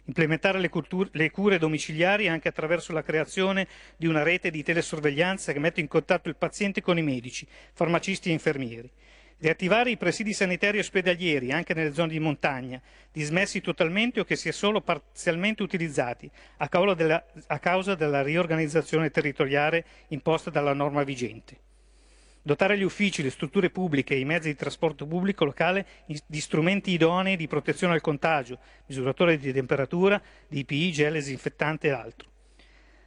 Implementare le, culture, le, cure domiciliari anche attraverso la creazione di una rete di telesorveglianza che mette in contatto il paziente con i medici, farmacisti e infermieri. Riattivare i presidi sanitari ospedalieri anche nelle zone di montagna, dismessi totalmente o che sia solo parzialmente utilizzati a causa della, a causa della riorganizzazione territoriale imposta dalla norma vigente dotare gli uffici, le strutture pubbliche e i mezzi di trasporto pubblico locale di strumenti idonei di protezione al contagio, misuratore di temperatura, DPI, gel, disinfettante e altro.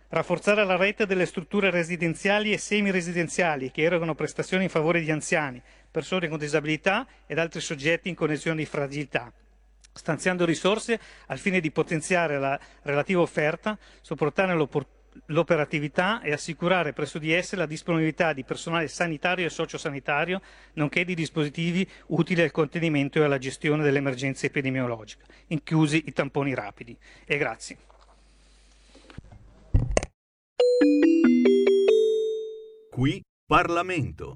Rafforzare la rete delle strutture residenziali e semi-residenziali che erogano prestazioni in favore di anziani, persone con disabilità ed altri soggetti in condizioni di fragilità, stanziando risorse al fine di potenziare la relativa offerta, supportare l'opportunità l'operatività e assicurare presso di esse la disponibilità di personale sanitario e sociosanitario, nonché di dispositivi utili al contenimento e alla gestione dell'emergenza epidemiologica, inclusi i tamponi rapidi. E grazie. Qui Parlamento.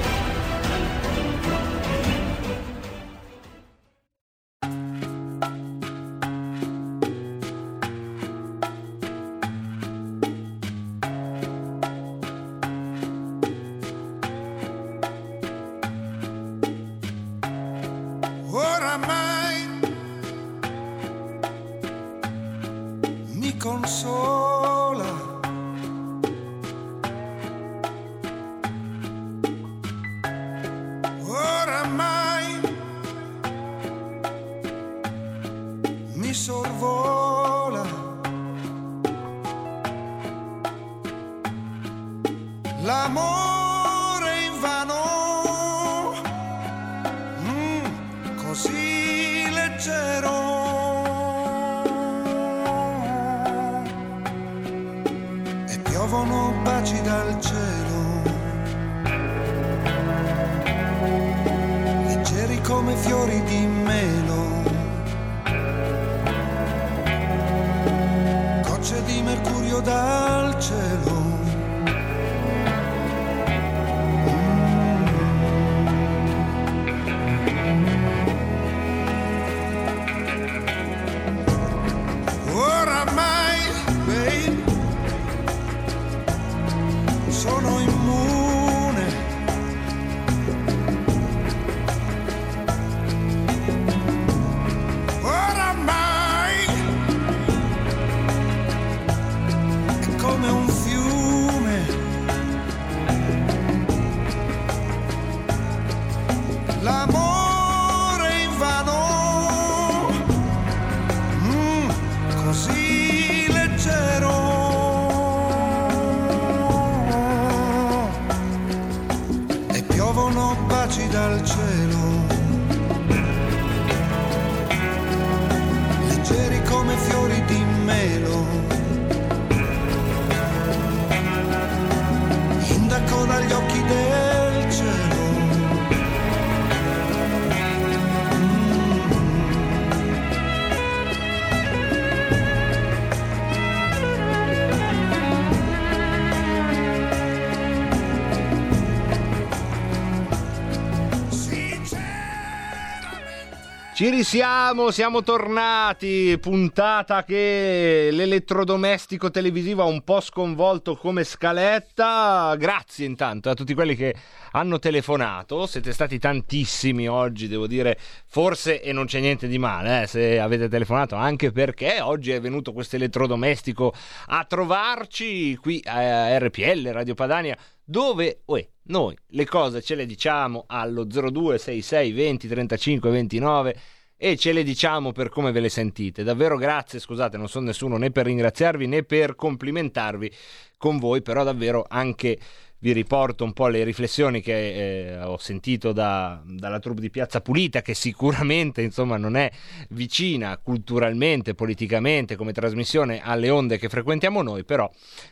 Ci risiamo, siamo tornati. Puntata che l'elettrodomestico televisivo ha un po' sconvolto come scaletta. Grazie intanto a tutti quelli che hanno telefonato. Siete stati tantissimi oggi, devo dire. Forse, e non c'è niente di male eh, se avete telefonato, anche perché oggi è venuto questo elettrodomestico a trovarci qui a RPL, Radio Padania, dove uè, noi le cose ce le diciamo allo 0266 20 35 29 e ce le diciamo per come ve le sentite. Davvero grazie, scusate, non sono nessuno né per ringraziarvi né per complimentarvi con voi, però davvero anche vi riporto un po' le riflessioni che eh, ho sentito da, dalla troupe di Piazza Pulita, che sicuramente insomma, non è vicina culturalmente, politicamente come trasmissione alle onde che frequentiamo noi, però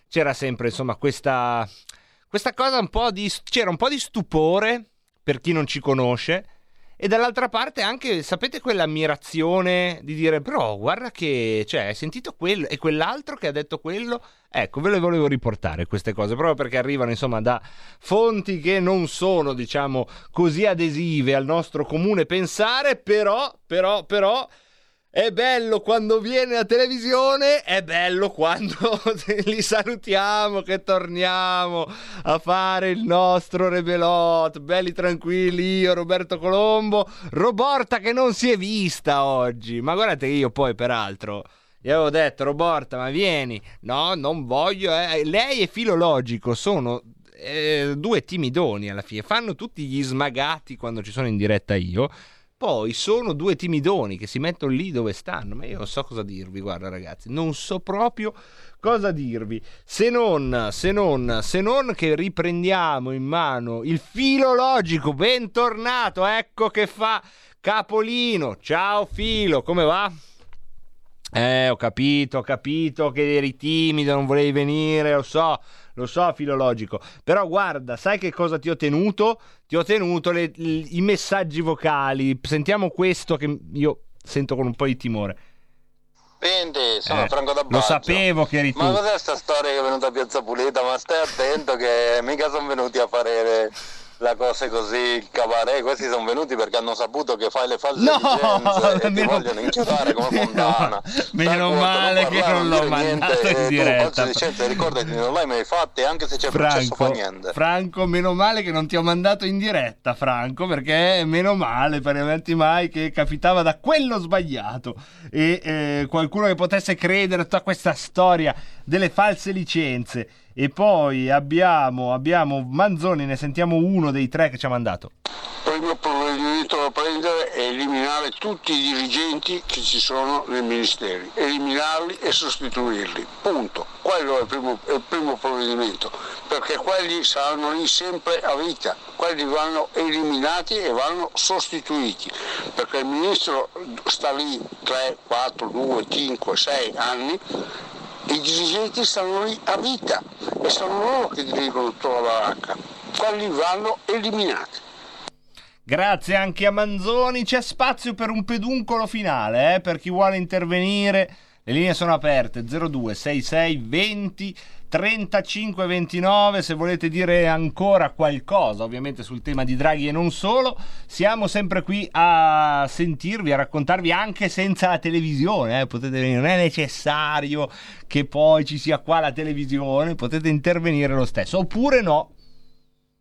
c'era sempre insomma, questa, questa cosa un po' di c'era un po' di stupore per chi non ci conosce e dall'altra parte anche sapete quell'ammirazione di dire però guarda che cioè hai sentito quello e quell'altro che ha detto quello? Ecco ve le volevo riportare queste cose proprio perché arrivano insomma da fonti che non sono diciamo così adesive al nostro comune pensare però però però è bello quando viene a televisione, è bello quando [LAUGHS] li salutiamo, che torniamo a fare il nostro rebelot. Belli tranquilli, io Roberto Colombo, Roborta che non si è vista oggi. Ma guardate che io poi peraltro... Gli avevo detto, Roborta, ma vieni. No, non voglio. Eh. Lei è filologico, sono eh, due timidoni alla fine. Fanno tutti gli smagati quando ci sono in diretta io poi sono due timidoni che si mettono lì dove stanno. Ma io non so cosa dirvi, guarda ragazzi, non so proprio cosa dirvi. Se non, se non, se non che riprendiamo in mano il filologico. Bentornato, ecco che fa Capolino. Ciao Filo, come va? Eh, ho capito, ho capito che eri timido, non volevi venire, lo so, lo so, filologico. Però guarda, sai che cosa ti ho tenuto? Ti ho tenuto le, le, i messaggi vocali. Sentiamo questo che io sento con un po' di timore. Quindi sono Eh, Franco da lo sapevo che eri tu. Ma cos'è sta storia che è venuta a Piazza Pulita? Ma stai attento che mica sono venuti a fare la cosa così, il cabaret, questi sono venuti perché hanno saputo che fai le false No, licenze e ti vogliono inchiodare come [LAUGHS] Fontana. Meno male che non l'ho mandato in diretta. False licenze, ricordati, non l'hai mai fatte anche se c'è processo fa Franco, niente. Franco, meno male che non ti ho mandato in diretta, Franco, perché meno male, parimenti mai, che capitava da quello sbagliato. E eh, qualcuno che potesse credere a tutta questa storia delle false licenze. E poi abbiamo, abbiamo Manzoni, ne sentiamo uno dei tre che ci ha mandato. primo provvedimento da prendere è eliminare tutti i dirigenti che ci sono nei ministeri, eliminarli e sostituirli, punto. Quello è il primo, è il primo provvedimento, perché quelli saranno lì sempre a vita, quelli vanno eliminati e vanno sostituiti, perché il ministro sta lì 3, 4, 2, 5, 6 anni i dirigenti stanno lì a vita e sono loro che dirigono tutta la baracca. Quelli vanno eliminati. Grazie anche a Manzoni. C'è spazio per un peduncolo finale, eh, per chi vuole intervenire. Le linee sono aperte 02 66 20 35 29 se volete dire ancora qualcosa ovviamente sul tema di Draghi e non solo siamo sempre qui a sentirvi a raccontarvi anche senza la televisione eh. potete non è necessario che poi ci sia qua la televisione potete intervenire lo stesso. Oppure no.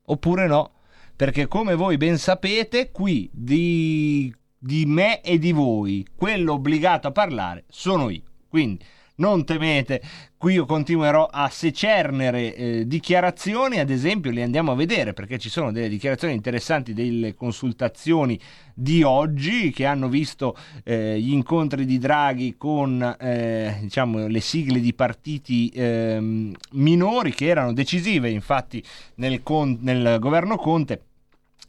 Oppure no. Perché come voi ben sapete qui di, di me e di voi quello obbligato a parlare sono io. Quindi non temete, qui io continuerò a secernere eh, dichiarazioni, ad esempio le andiamo a vedere perché ci sono delle dichiarazioni interessanti delle consultazioni di oggi che hanno visto eh, gli incontri di Draghi con eh, diciamo, le sigle di partiti ehm, minori che erano decisive infatti nel, con- nel governo Conte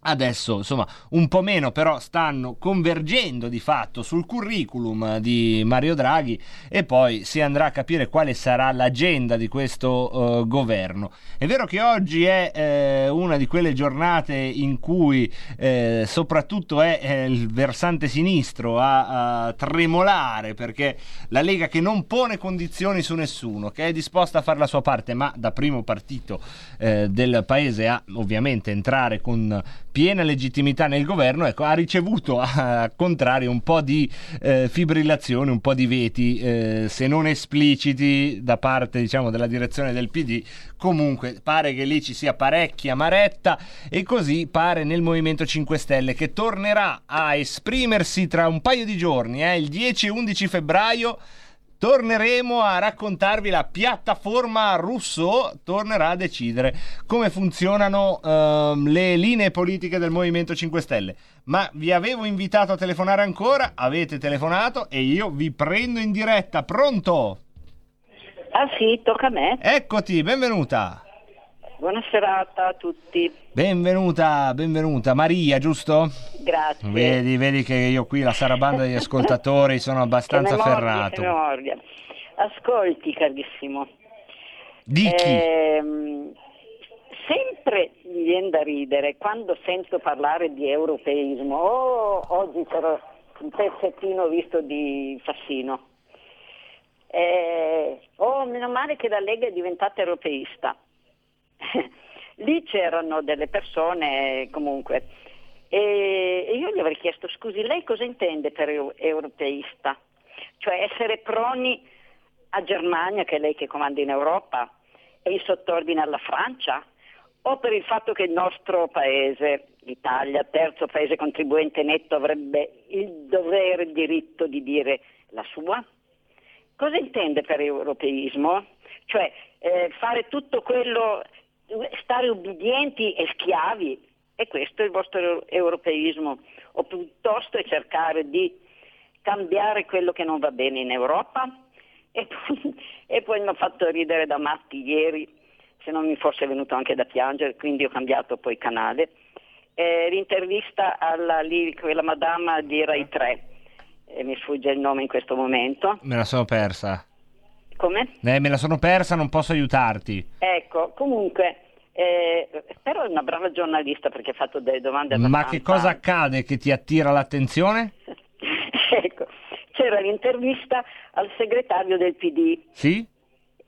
Adesso, insomma, un po' meno, però stanno convergendo di fatto sul curriculum di Mario Draghi e poi si andrà a capire quale sarà l'agenda di questo uh, governo. È vero che oggi è eh, una di quelle giornate in cui eh, soprattutto è eh, il versante sinistro a, a, tremolare perché la Lega che non pone condizioni su nessuno, che è disposta a fare la sua parte, ma da primo partito eh, del paese a ovviamente entrare con piena legittimità nel governo, ecco, ha ricevuto [LAUGHS] al contrario un po' di eh, fibrillazione, un po' di veti, eh, se non espliciti da parte diciamo, della direzione del PD. Comunque pare che lì ci sia parecchia maretta e così pare nel Movimento 5 Stelle che tornerà a esprimersi tra un paio di giorni, eh, il 10 e 11 febbraio torneremo a raccontarvi la piattaforma Rousseau tornerà a decidere come funzionano uh, le linee politiche del Movimento 5 Stelle. Ma vi avevo invitato a telefonare ancora, avete telefonato e io vi prendo in diretta. Pronto? Ah sì, tocca a me. Eccoti, benvenuta. Buona serata a tutti. Benvenuta, benvenuta. Maria, giusto? Grazie. Vedi, vedi che io qui, la sarabanda degli ascoltatori, [LAUGHS] sono abbastanza memoria, ferrato. Memoria. Ascolti, carissimo. Di chi? Ehm, sempre mi viene da ridere quando sento parlare di europeismo. Oh, oggi c'era un pezzettino visto di Fassino. Eh, oh, meno male che la Lega è diventata europeista. [LAUGHS] Lì c'erano delle persone comunque e io gli avrei chiesto scusi, lei cosa intende per europeista? Cioè essere proni a Germania, che è lei che comanda in Europa, e in sottordine alla Francia? O per il fatto che il nostro paese, l'Italia, terzo paese contribuente netto, avrebbe il dovere, il diritto di dire la sua? Cosa intende per europeismo? Cioè eh, fare tutto quello stare ubbidienti e schiavi. E questo è il vostro europeismo, o piuttosto è cercare di cambiare quello che non va bene in Europa. E poi, [LAUGHS] e poi mi ha fatto ridere da matti ieri, se non mi fosse venuto anche da piangere, quindi ho cambiato poi canale. Eh, l'intervista alla lì, quella madama di Rai 3, eh, mi sfugge il nome in questo momento. Me la sono persa. Come? Eh, me la sono persa, non posso aiutarti. Ecco, comunque, eh, però è una brava giornalista perché ha fatto delle domande abbastanza... Ma che cosa accade che ti attira l'attenzione? [LAUGHS] ecco, c'era l'intervista al segretario del PD. Sì?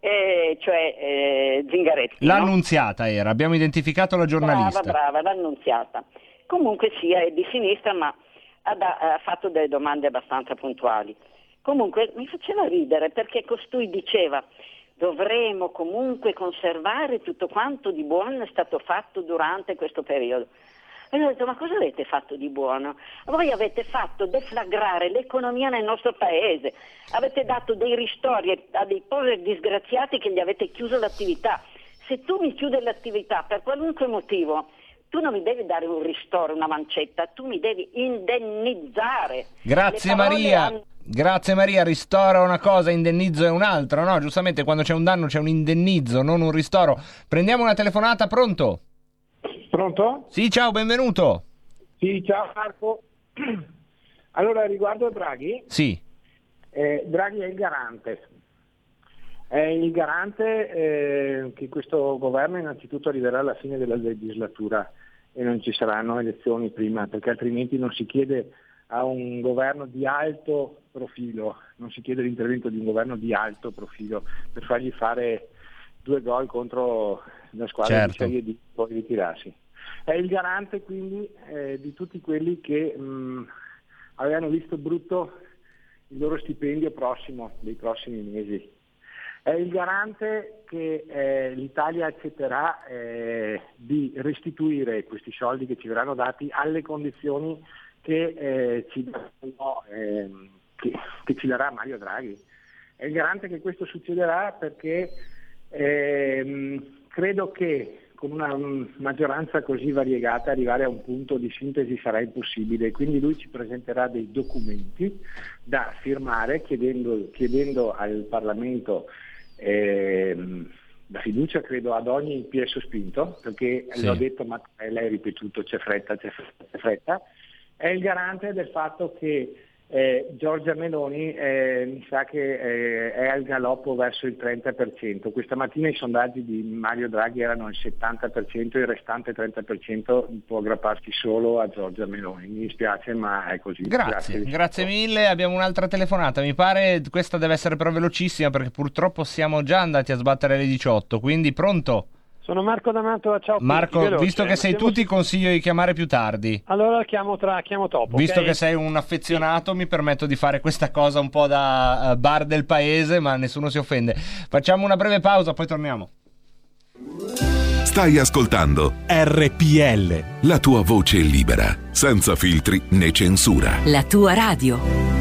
Eh, cioè eh, Zingaretti. L'annunziata no? era, abbiamo identificato la giornalista. Brava, brava, l'annunziata. Comunque sia, è di sinistra ma ha, da, ha fatto delle domande abbastanza puntuali. Comunque mi faceva ridere perché costui diceva dovremo comunque conservare tutto quanto di buono è stato fatto durante questo periodo. E io ho detto, ma cosa avete fatto di buono? Voi avete fatto deflagrare l'economia nel nostro paese, avete dato dei ristori a dei poveri disgraziati che gli avete chiuso l'attività. Se tu mi chiudi l'attività per qualunque motivo, tu non mi devi dare un ristoro, una mancetta, tu mi devi indennizzare. Grazie Maria. Hanno... Grazie Maria, ristoro è una cosa, indennizzo è un'altra, no? Giustamente quando c'è un danno c'è un indennizzo, non un ristoro. Prendiamo una telefonata, pronto? Pronto? Sì, ciao, benvenuto. Sì, ciao Marco. [CLEARS THROAT] Allora, riguardo Draghi, Sì. eh, Draghi è il garante. È il garante eh, che questo governo innanzitutto arriverà alla fine della legislatura e non ci saranno elezioni prima, perché altrimenti non si chiede a un governo di alto profilo, non si chiede l'intervento di un governo di alto profilo per fargli fare due gol contro la squadra Certo. di Serie D e poi ritirarsi. È il garante quindi eh, di tutti quelli che mh, avevano visto brutto il loro stipendio prossimo, dei prossimi mesi. È il garante che eh, l'Italia accetterà eh, di restituire questi soldi che ci verranno dati alle condizioni che, eh, ci, daranno, ehm, che, che ci darà Mario Draghi. È il garante che questo succederà perché ehm, credo che con una mm, maggioranza così variegata arrivare a un punto di sintesi sarà impossibile, quindi lui ci presenterà dei documenti da firmare chiedendo, chiedendo al Parlamento ehm, la fiducia credo ad ogni piede sospinto, perché Sì. l'ho detto ma lei ha ripetuto c'è fretta, c'è fretta, c'è fretta, è il garante del fatto che eh, Giorgia Meloni eh, mi sa che eh, è al galoppo verso il 30%. Questa mattina i sondaggi di Mario Draghi erano il 70%, il restante 30% può aggrapparsi solo a Giorgia Meloni. Mi dispiace ma è così. Grazie, grazie mille. Abbiamo un'altra telefonata. Mi pare questa deve essere però velocissima perché purtroppo siamo già andati a sbattere le 18. Quindi pronto? Sono Marco D'Amato, ciao. Marco, veloce, visto che eh, sei siamo- tu, ti consiglio di chiamare più tardi. Allora chiamo, tra, chiamo dopo. Visto ok? che sei un affezionato, mi permetto di fare questa cosa un po' da eh, bar del paese, ma nessuno si offende. Facciamo una breve pausa, poi torniamo. Stai ascoltando RPL. La tua voce libera, senza filtri né censura. La tua radio.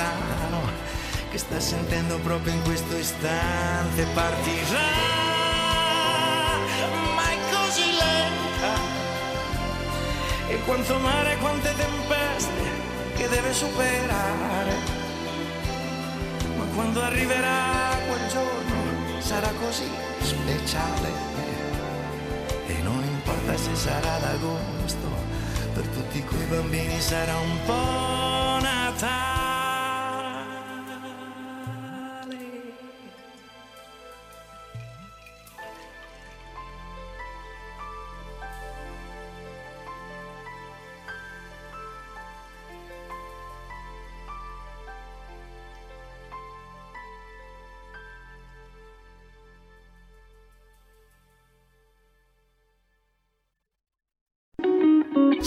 Lontano che sta sentendo proprio in questo istante partirà. Ma è così lenta. E quanto mare, quante tempeste che deve superare. Ma quando arriverà quel giorno sarà così speciale. E non importa se sarà d'agosto, per tutti quei bambini sarà un po' Natale.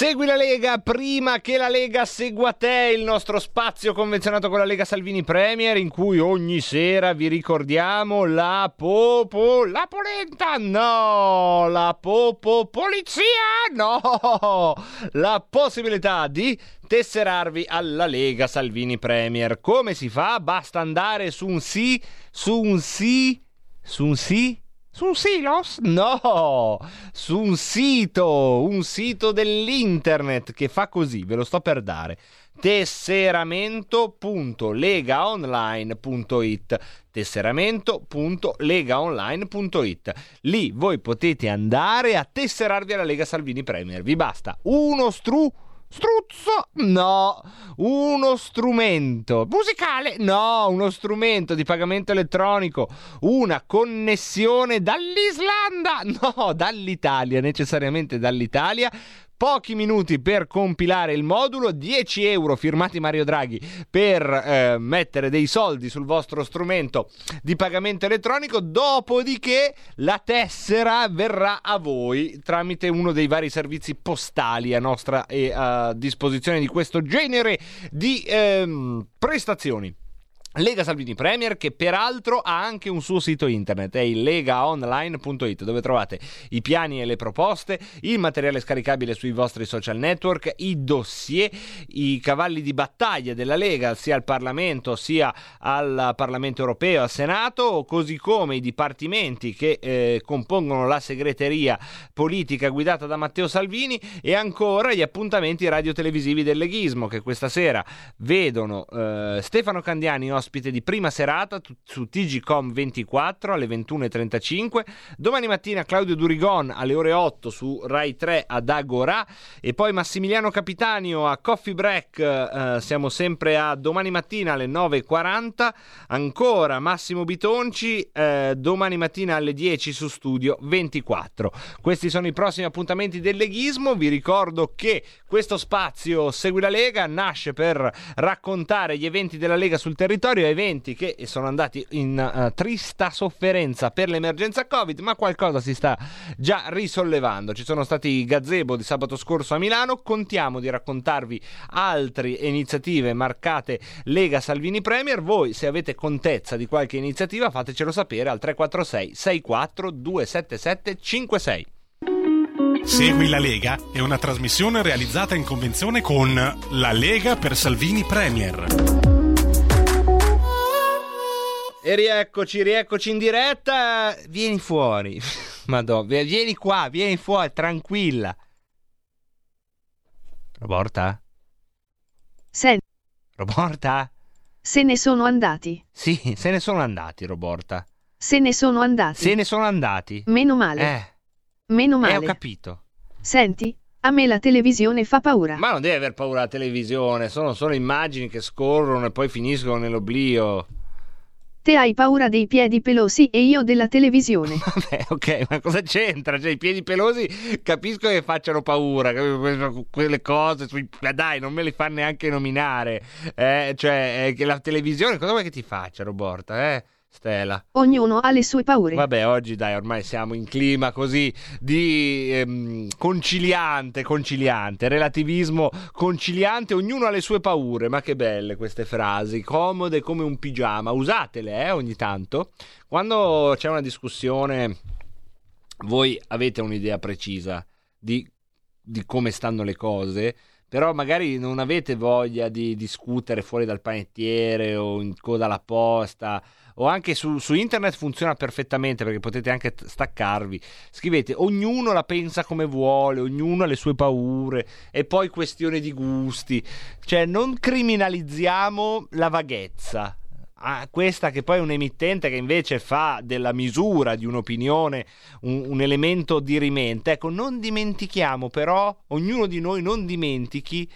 Segui la Lega prima che la Lega segua te, il nostro spazio convenzionato con la Lega Salvini Premier, in cui ogni sera vi ricordiamo la popo. la polenta? No! La popo polizia? No! La possibilità di tesserarvi alla Lega Salvini Premier. Come si fa? Basta andare su un sì, su un sì, su un sì su un silos? No, su un sito, un sito dell'internet che fa così, ve lo sto per dare. tesseramento.legaonline.it tesseramento.legaonline.it Lì voi potete andare a tesserarvi alla Lega Salvini Premier. Vi basta uno stru Struzzo? No. Uno strumento musicale? No. Uno strumento di pagamento elettronico. Una connessione dall'Islanda? [LAUGHS] No, dall'Italia, necessariamente dall'Italia pochi minuti per compilare il modulo, 10 euro firmati Mario Draghi per eh, mettere dei soldi sul vostro strumento di pagamento elettronico, dopodiché la tessera verrà a voi tramite uno dei vari servizi postali a nostra e a disposizione di questo genere di ehm, prestazioni. Lega Salvini Premier che peraltro ha anche un suo sito internet, è il legaonline.it dove trovate i piani e le proposte, il materiale scaricabile sui vostri social network, i dossier, i cavalli di battaglia della Lega sia al Parlamento sia al Parlamento europeo, al Senato, così come i dipartimenti che eh, compongono la segreteria politica guidata da Matteo Salvini e ancora gli appuntamenti radiotelevisivi del leghismo che questa sera vedono eh, Stefano Candiani ospite di prima serata su TGCom 24 alle 21.35. Domani mattina Claudio Durigon alle ore 8 su Rai 3 ad Agora e poi Massimiliano Capitanio a Coffee Break. eh, siamo sempre a domani mattina alle 9.40. Ancora Massimo Bitonci eh, domani mattina alle 10 su Studio 24. Questi sono i prossimi appuntamenti del leghismo. Vi ricordo che questo spazio Segui la Lega nasce per raccontare gli eventi della Lega sul territorio, eventi che sono andati in eh, trista sofferenza per l'emergenza Covid, ma qualcosa si sta già risollevando. Ci sono stati i gazebo di sabato scorso a Milano, contiamo di raccontarvi altre iniziative marcate Lega Salvini Premier. Voi se avete contezza di qualche iniziativa fatecelo sapere al 346 64 277 56. Segui la Lega è una trasmissione realizzata in convenzione con La Lega per Salvini Premier. E rieccoci, rieccoci in diretta. Vieni fuori. [LAUGHS] Madonna, vieni qua, vieni fuori, tranquilla. Roborta? Senti, Roborta? se ne sono andati. Sì, se ne sono andati, Roborta. Se ne sono andati. Se ne sono andati. Meno male. Eh, Meno eh, male. ho capito. Senti, a me la televisione fa paura. Ma non devi aver paura della televisione, sono solo immagini che scorrono e poi finiscono nell'oblio. Te hai paura dei piedi pelosi e io della televisione. [LAUGHS] Vabbè, ok, ma cosa c'entra? Cioè, i piedi pelosi capisco che facciano paura, quelle cose, sui... dai, non me li fa neanche nominare. Eh, cioè, eh, che la televisione, cosa vuoi che ti faccia, Roborta, eh? Stella. Ognuno ha le sue paure. Vabbè, oggi dai, ormai siamo in clima così di ehm, conciliante, conciliante, relativismo conciliante, ognuno ha le sue paure, ma che belle queste frasi, comode come un pigiama, usatele eh, ogni tanto. Quando c'è una discussione, voi avete un'idea precisa di, di come stanno le cose, però magari non avete voglia di discutere fuori dal panettiere o in coda alla posta o anche su, su internet funziona perfettamente perché potete anche staccarvi. Scrivete ognuno la pensa come vuole, ognuno ha le sue paure e poi questione di gusti. Cioè non criminalizziamo la vaghezza. Ah, questa che poi è un emittente che invece fa della misura di un'opinione un, un elemento dirimente. Ecco, non dimentichiamo però, ognuno di noi non dimentichi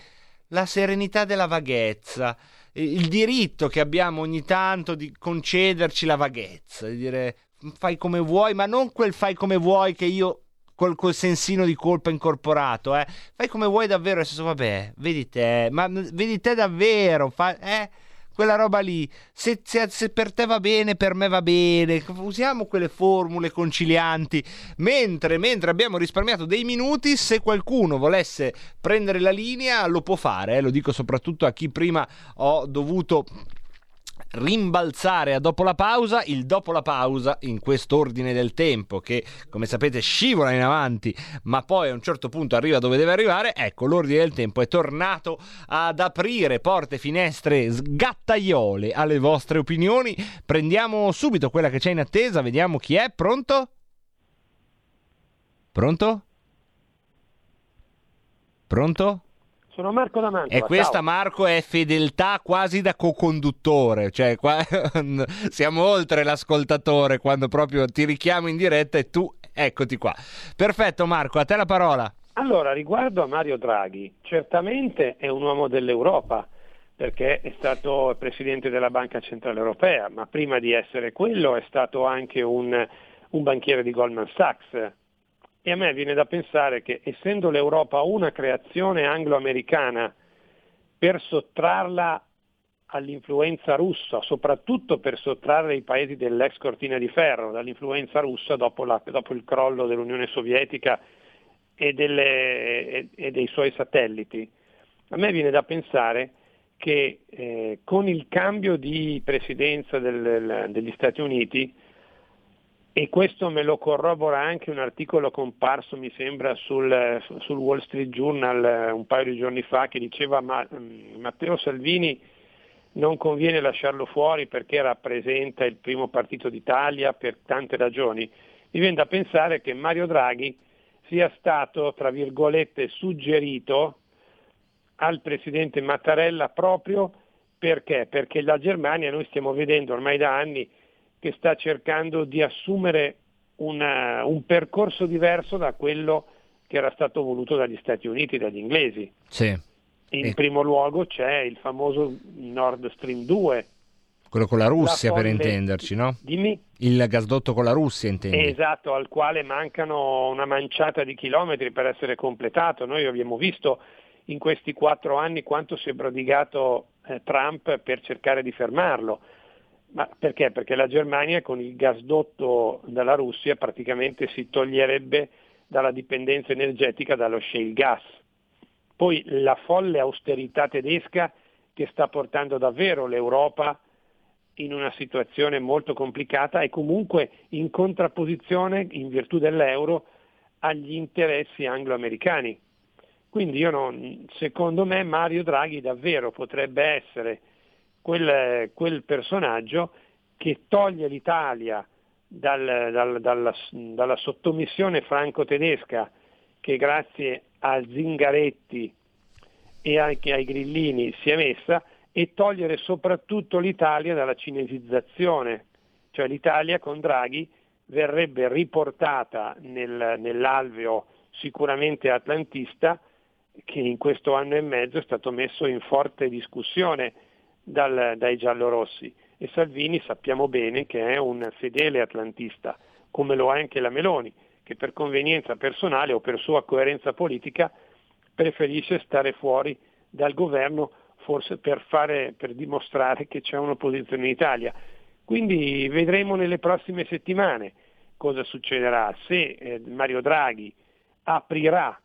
la serenità della vaghezza, il diritto che abbiamo ogni tanto di concederci la vaghezza, di dire fai come vuoi, ma non quel fai come vuoi che io col, col sensino di colpa incorporato, eh. Fai come vuoi davvero, nel senso, vabbè, vedi te, ma vedi te davvero, fa, eh quella roba lì. Se, se, se, per te va bene, per me va bene. Usiamo quelle formule concilianti. Mentre, mentre abbiamo risparmiato dei minuti, se qualcuno volesse prendere la linea, lo può fare. Eh? Lo dico soprattutto a chi prima ho dovuto rimbalzare a dopo la pausa, il dopo la pausa in quest'ordine del tempo che come sapete scivola in avanti ma poi a un certo punto arriva dove deve arrivare, ecco l'ordine del tempo è tornato ad aprire porte, finestre, sgattaiole alle vostre opinioni, prendiamo subito quella che c'è in attesa, vediamo chi è, pronto? Pronto? Pronto? Sono Marco da Mantova. E questa ciao. Marco è fedeltà quasi da co-conduttore, cioè qua, [LAUGHS] siamo oltre l'ascoltatore quando proprio ti richiamo in diretta e tu eccoti qua. Perfetto Marco, a te la parola. Allora, riguardo a Mario Draghi, certamente è un uomo dell'Europa perché è stato presidente della Banca Centrale Europea, ma prima di essere quello è stato anche un, un banchiere di Goldman Sachs, e a me viene da pensare che essendo l'Europa una creazione anglo-americana, per sottrarla all'influenza russa, soprattutto per sottrarre i paesi dell'ex cortina di ferro dall'influenza russa dopo, la, dopo il crollo dell'Unione Sovietica e, delle, e, e, dei suoi satelliti, a me viene da pensare che eh, con il cambio di presidenza del, degli Stati Uniti e questo me lo corrobora anche un articolo comparso, mi sembra, sul, sul Wall Street Journal eh, un paio di giorni fa che diceva ma, mm, Matteo Salvini non conviene lasciarlo fuori perché rappresenta il primo partito d'Italia per tante ragioni. Mi viene da pensare che Mario Draghi sia stato, tra virgolette, suggerito al presidente Mattarella proprio perché? Perché la Germania, noi stiamo vedendo ormai da anni, che sta cercando di assumere una, un percorso diverso da quello che era stato voluto dagli Stati Uniti, dagli inglesi. Sì. In E- primo luogo c'è il famoso Nord Stream 2. Quello con la Russia La per intenderci, no? Dimmi. Il gasdotto con la Russia intendi? Esatto, al quale mancano una manciata di chilometri per essere completato. Noi abbiamo visto in questi quattro anni quanto si è prodigato eh, Trump per cercare di fermarlo. Ma perché? Perché la Germania con il gasdotto dalla Russia praticamente si toglierebbe dalla dipendenza energetica dallo shale gas. Poi la folle austerità tedesca che sta portando davvero l'Europa in una situazione molto complicata e comunque in contrapposizione, in virtù dell'euro, agli interessi anglo-americani. Quindi non, secondo me Mario Draghi davvero potrebbe essere quel, quel personaggio che toglie l'Italia dal- dal- dalla, dalla sottomissione franco-tedesca che grazie a Zingaretti e anche ai grillini si è messa e togliere soprattutto l'Italia dalla cinesizzazione, cioè l'Italia con Draghi verrebbe riportata nel- nell'alveo sicuramente atlantista che in questo anno e mezzo è stato messo in forte discussione dal- dai giallorossi e Salvini sappiamo bene che è un fedele atlantista, come lo è anche la Meloni, che per convenienza personale o per sua coerenza politica preferisce stare fuori dal governo forse per, fare, per dimostrare che c'è un'opposizione in Italia. Quindi vedremo nelle prossime settimane cosa succederà, se eh, Mario Draghi aprirà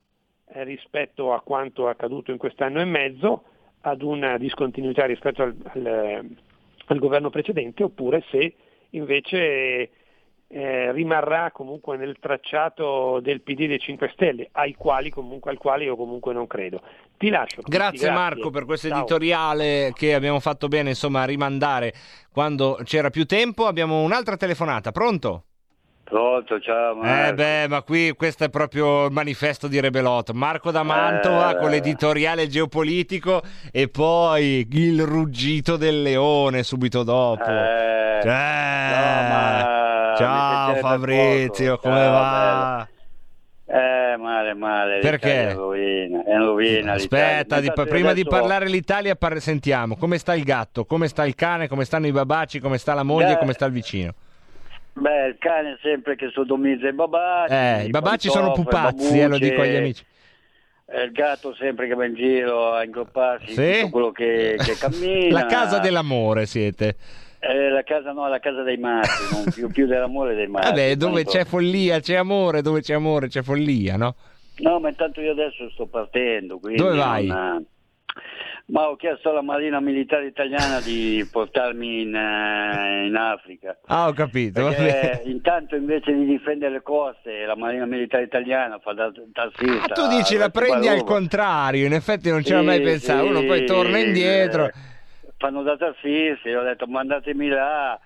eh, rispetto a quanto accaduto in quest'anno e mezzo ad una discontinuità rispetto al, al, al governo precedente oppure se invece eh, rimarrà comunque nel tracciato del PD dei 5 Stelle, ai quali comunque, al quale io comunque non credo. Ti lascio. Cristi, Grazie, Marco per questo editoriale che abbiamo fatto bene insomma a rimandare quando c'era più tempo. Abbiamo un'altra telefonata, pronto? Pronto, ciao Marco. Eh beh, ma qui questo è proprio il manifesto di Rebelot. Marco da Mantova Eh. con l'editoriale geopolitico e poi il ruggito del leone subito dopo. Eh, Cioè, no, ma Ciao Fabrizio, come Ciao, va? Eh, male, male. Perché? È in rovina, è in rovina l'Italia. Aspetta, di- prima di parlare l'Italia par- sentiamo come sta il gatto, come sta il cane, come stanno i babaci, come sta la moglie, Beh, come sta il vicino. Beh, il cane sempre che sodomizza i babaci. Eh, i babaci sono pupazzi, eh, lo babucce, dico agli amici. eh, il gatto sempre che va in giro a ingropparsi Sì? quello che, che cammina. La casa dell'amore siete. Eh, la casa no, la casa dei matti, non più, più dell'amore dei matti. Vabbè, dove Tanto- c'è follia c'è amore, dove c'è amore c'è follia, no? No, ma intanto io adesso sto partendo. Quindi Dove vai? non- Ma ho chiesto alla Marina Militare Italiana di portarmi in, eh, in Africa. Ah, ho capito. [LAUGHS] intanto invece di difendere le coste, la Marina Militare Italiana fa da tassista. Ah, tu dici la prendi al contrario, in effetti non c'era Sì, mai pensato, uno poi sì, torna indietro. eh, fanno da tassisti, ho detto mandatemi là,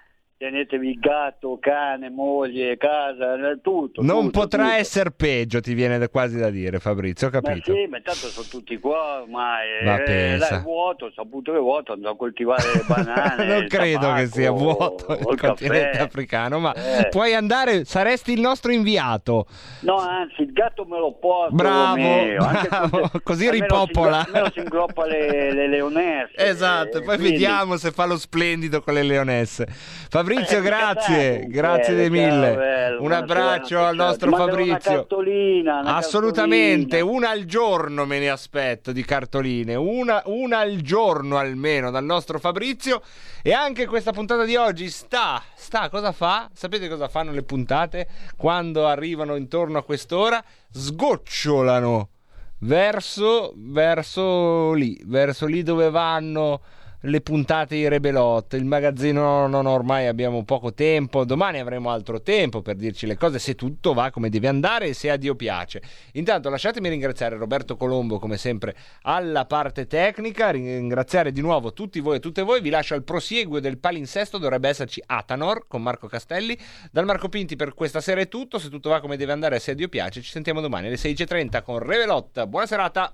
tenetevi gatto, cane, moglie, casa, eh, tutto. Non tutto, potrà tutto. essere peggio, ti viene quasi da dire, Fabrizio, ho Ma capito. sì, ma intanto sono tutti qua ormai. Ma eh, là è vuoto, ho saputo che è vuoto, andrò a coltivare le [LAUGHS] banane. non credo che tabacco, sia vuoto il il continente caffè. africano, ma Eh. puoi andare, saresti il nostro inviato. No, anzi, il gatto me lo porto. Bravo, anche bravo, se- così [LAUGHS] ripopola. Almeno si ingroppa le, le leonesse. [LAUGHS] Esatto, eh, poi quindi- vediamo se fa lo splendido con le leonesse. Fabrizio, Eh, grazie, grazie mille. ciao, bello, Un abbraccio al ciao. nostro manderò Fabrizio. Una cartolina, una Assolutamente, cartolina. una al giorno me ne aspetto di cartoline, una, una al giorno almeno dal nostro Fabrizio. E anche questa puntata di oggi sta, sta, cosa fa? Sapete cosa fanno le puntate quando arrivano intorno a quest'ora? Sgocciolano verso, verso lì, verso lì dove vanno le puntate di Rebelot, il magazzino non ormai abbiamo poco tempo, domani avremo altro tempo per dirci le cose se tutto va come deve andare e se a Dio piace. Intanto lasciatemi ringraziare Roberto Colombo come sempre alla parte tecnica, ringraziare di nuovo tutti voi e tutte voi, vi lascio al prosieguo del palinsesto, dovrebbe esserci Atanor con Marco Castelli, dal Marco Pinti per questa sera è tutto, se tutto va come deve andare e se a Dio piace ci sentiamo domani alle 16.30 con Rebelot, buona serata!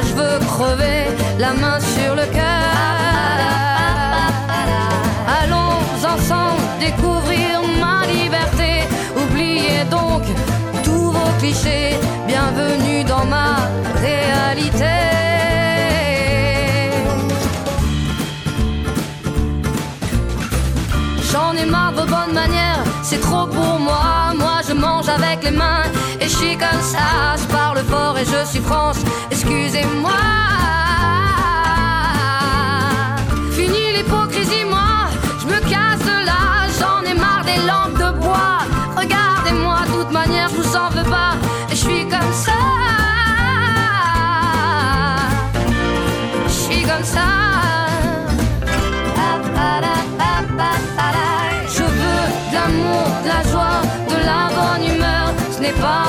Je veux crever la main sur le cœur. Allons ensemble découvrir ma liberté. Oubliez donc tous vos clichés. Bienvenue dans ma réalité. J'en ai marre de vos bonnes manières, c'est trop pour moi. Moi je mange avec les mains je suis comme ça. Je parle fort et je suis France, excusez-moi. Fini l'hypocrisie, moi, je me casse de là. J'en ai marre des lampes de bois. Regardez-moi, de toute manière, je vous en veux pas. Et je suis comme ça. Je suis comme ça. Je veux de l'amour, de la joie, de la bonne humeur. Pas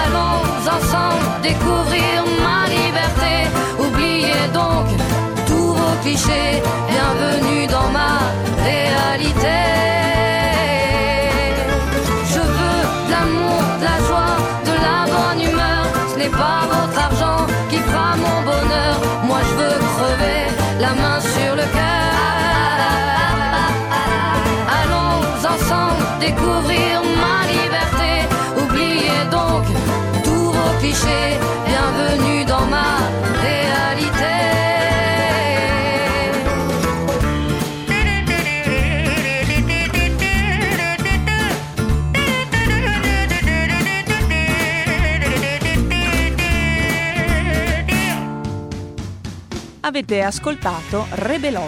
Allons ensemble découvrir ma liberté. Oubliez donc tous vos clichés. Bienvenue dans ma réalité. Je veux de l'amour, de la joie, de la bonne humeur. Ce n'est pas votre clichés. Bienvenue dans ma réalité. Avete ascoltato Rebelot,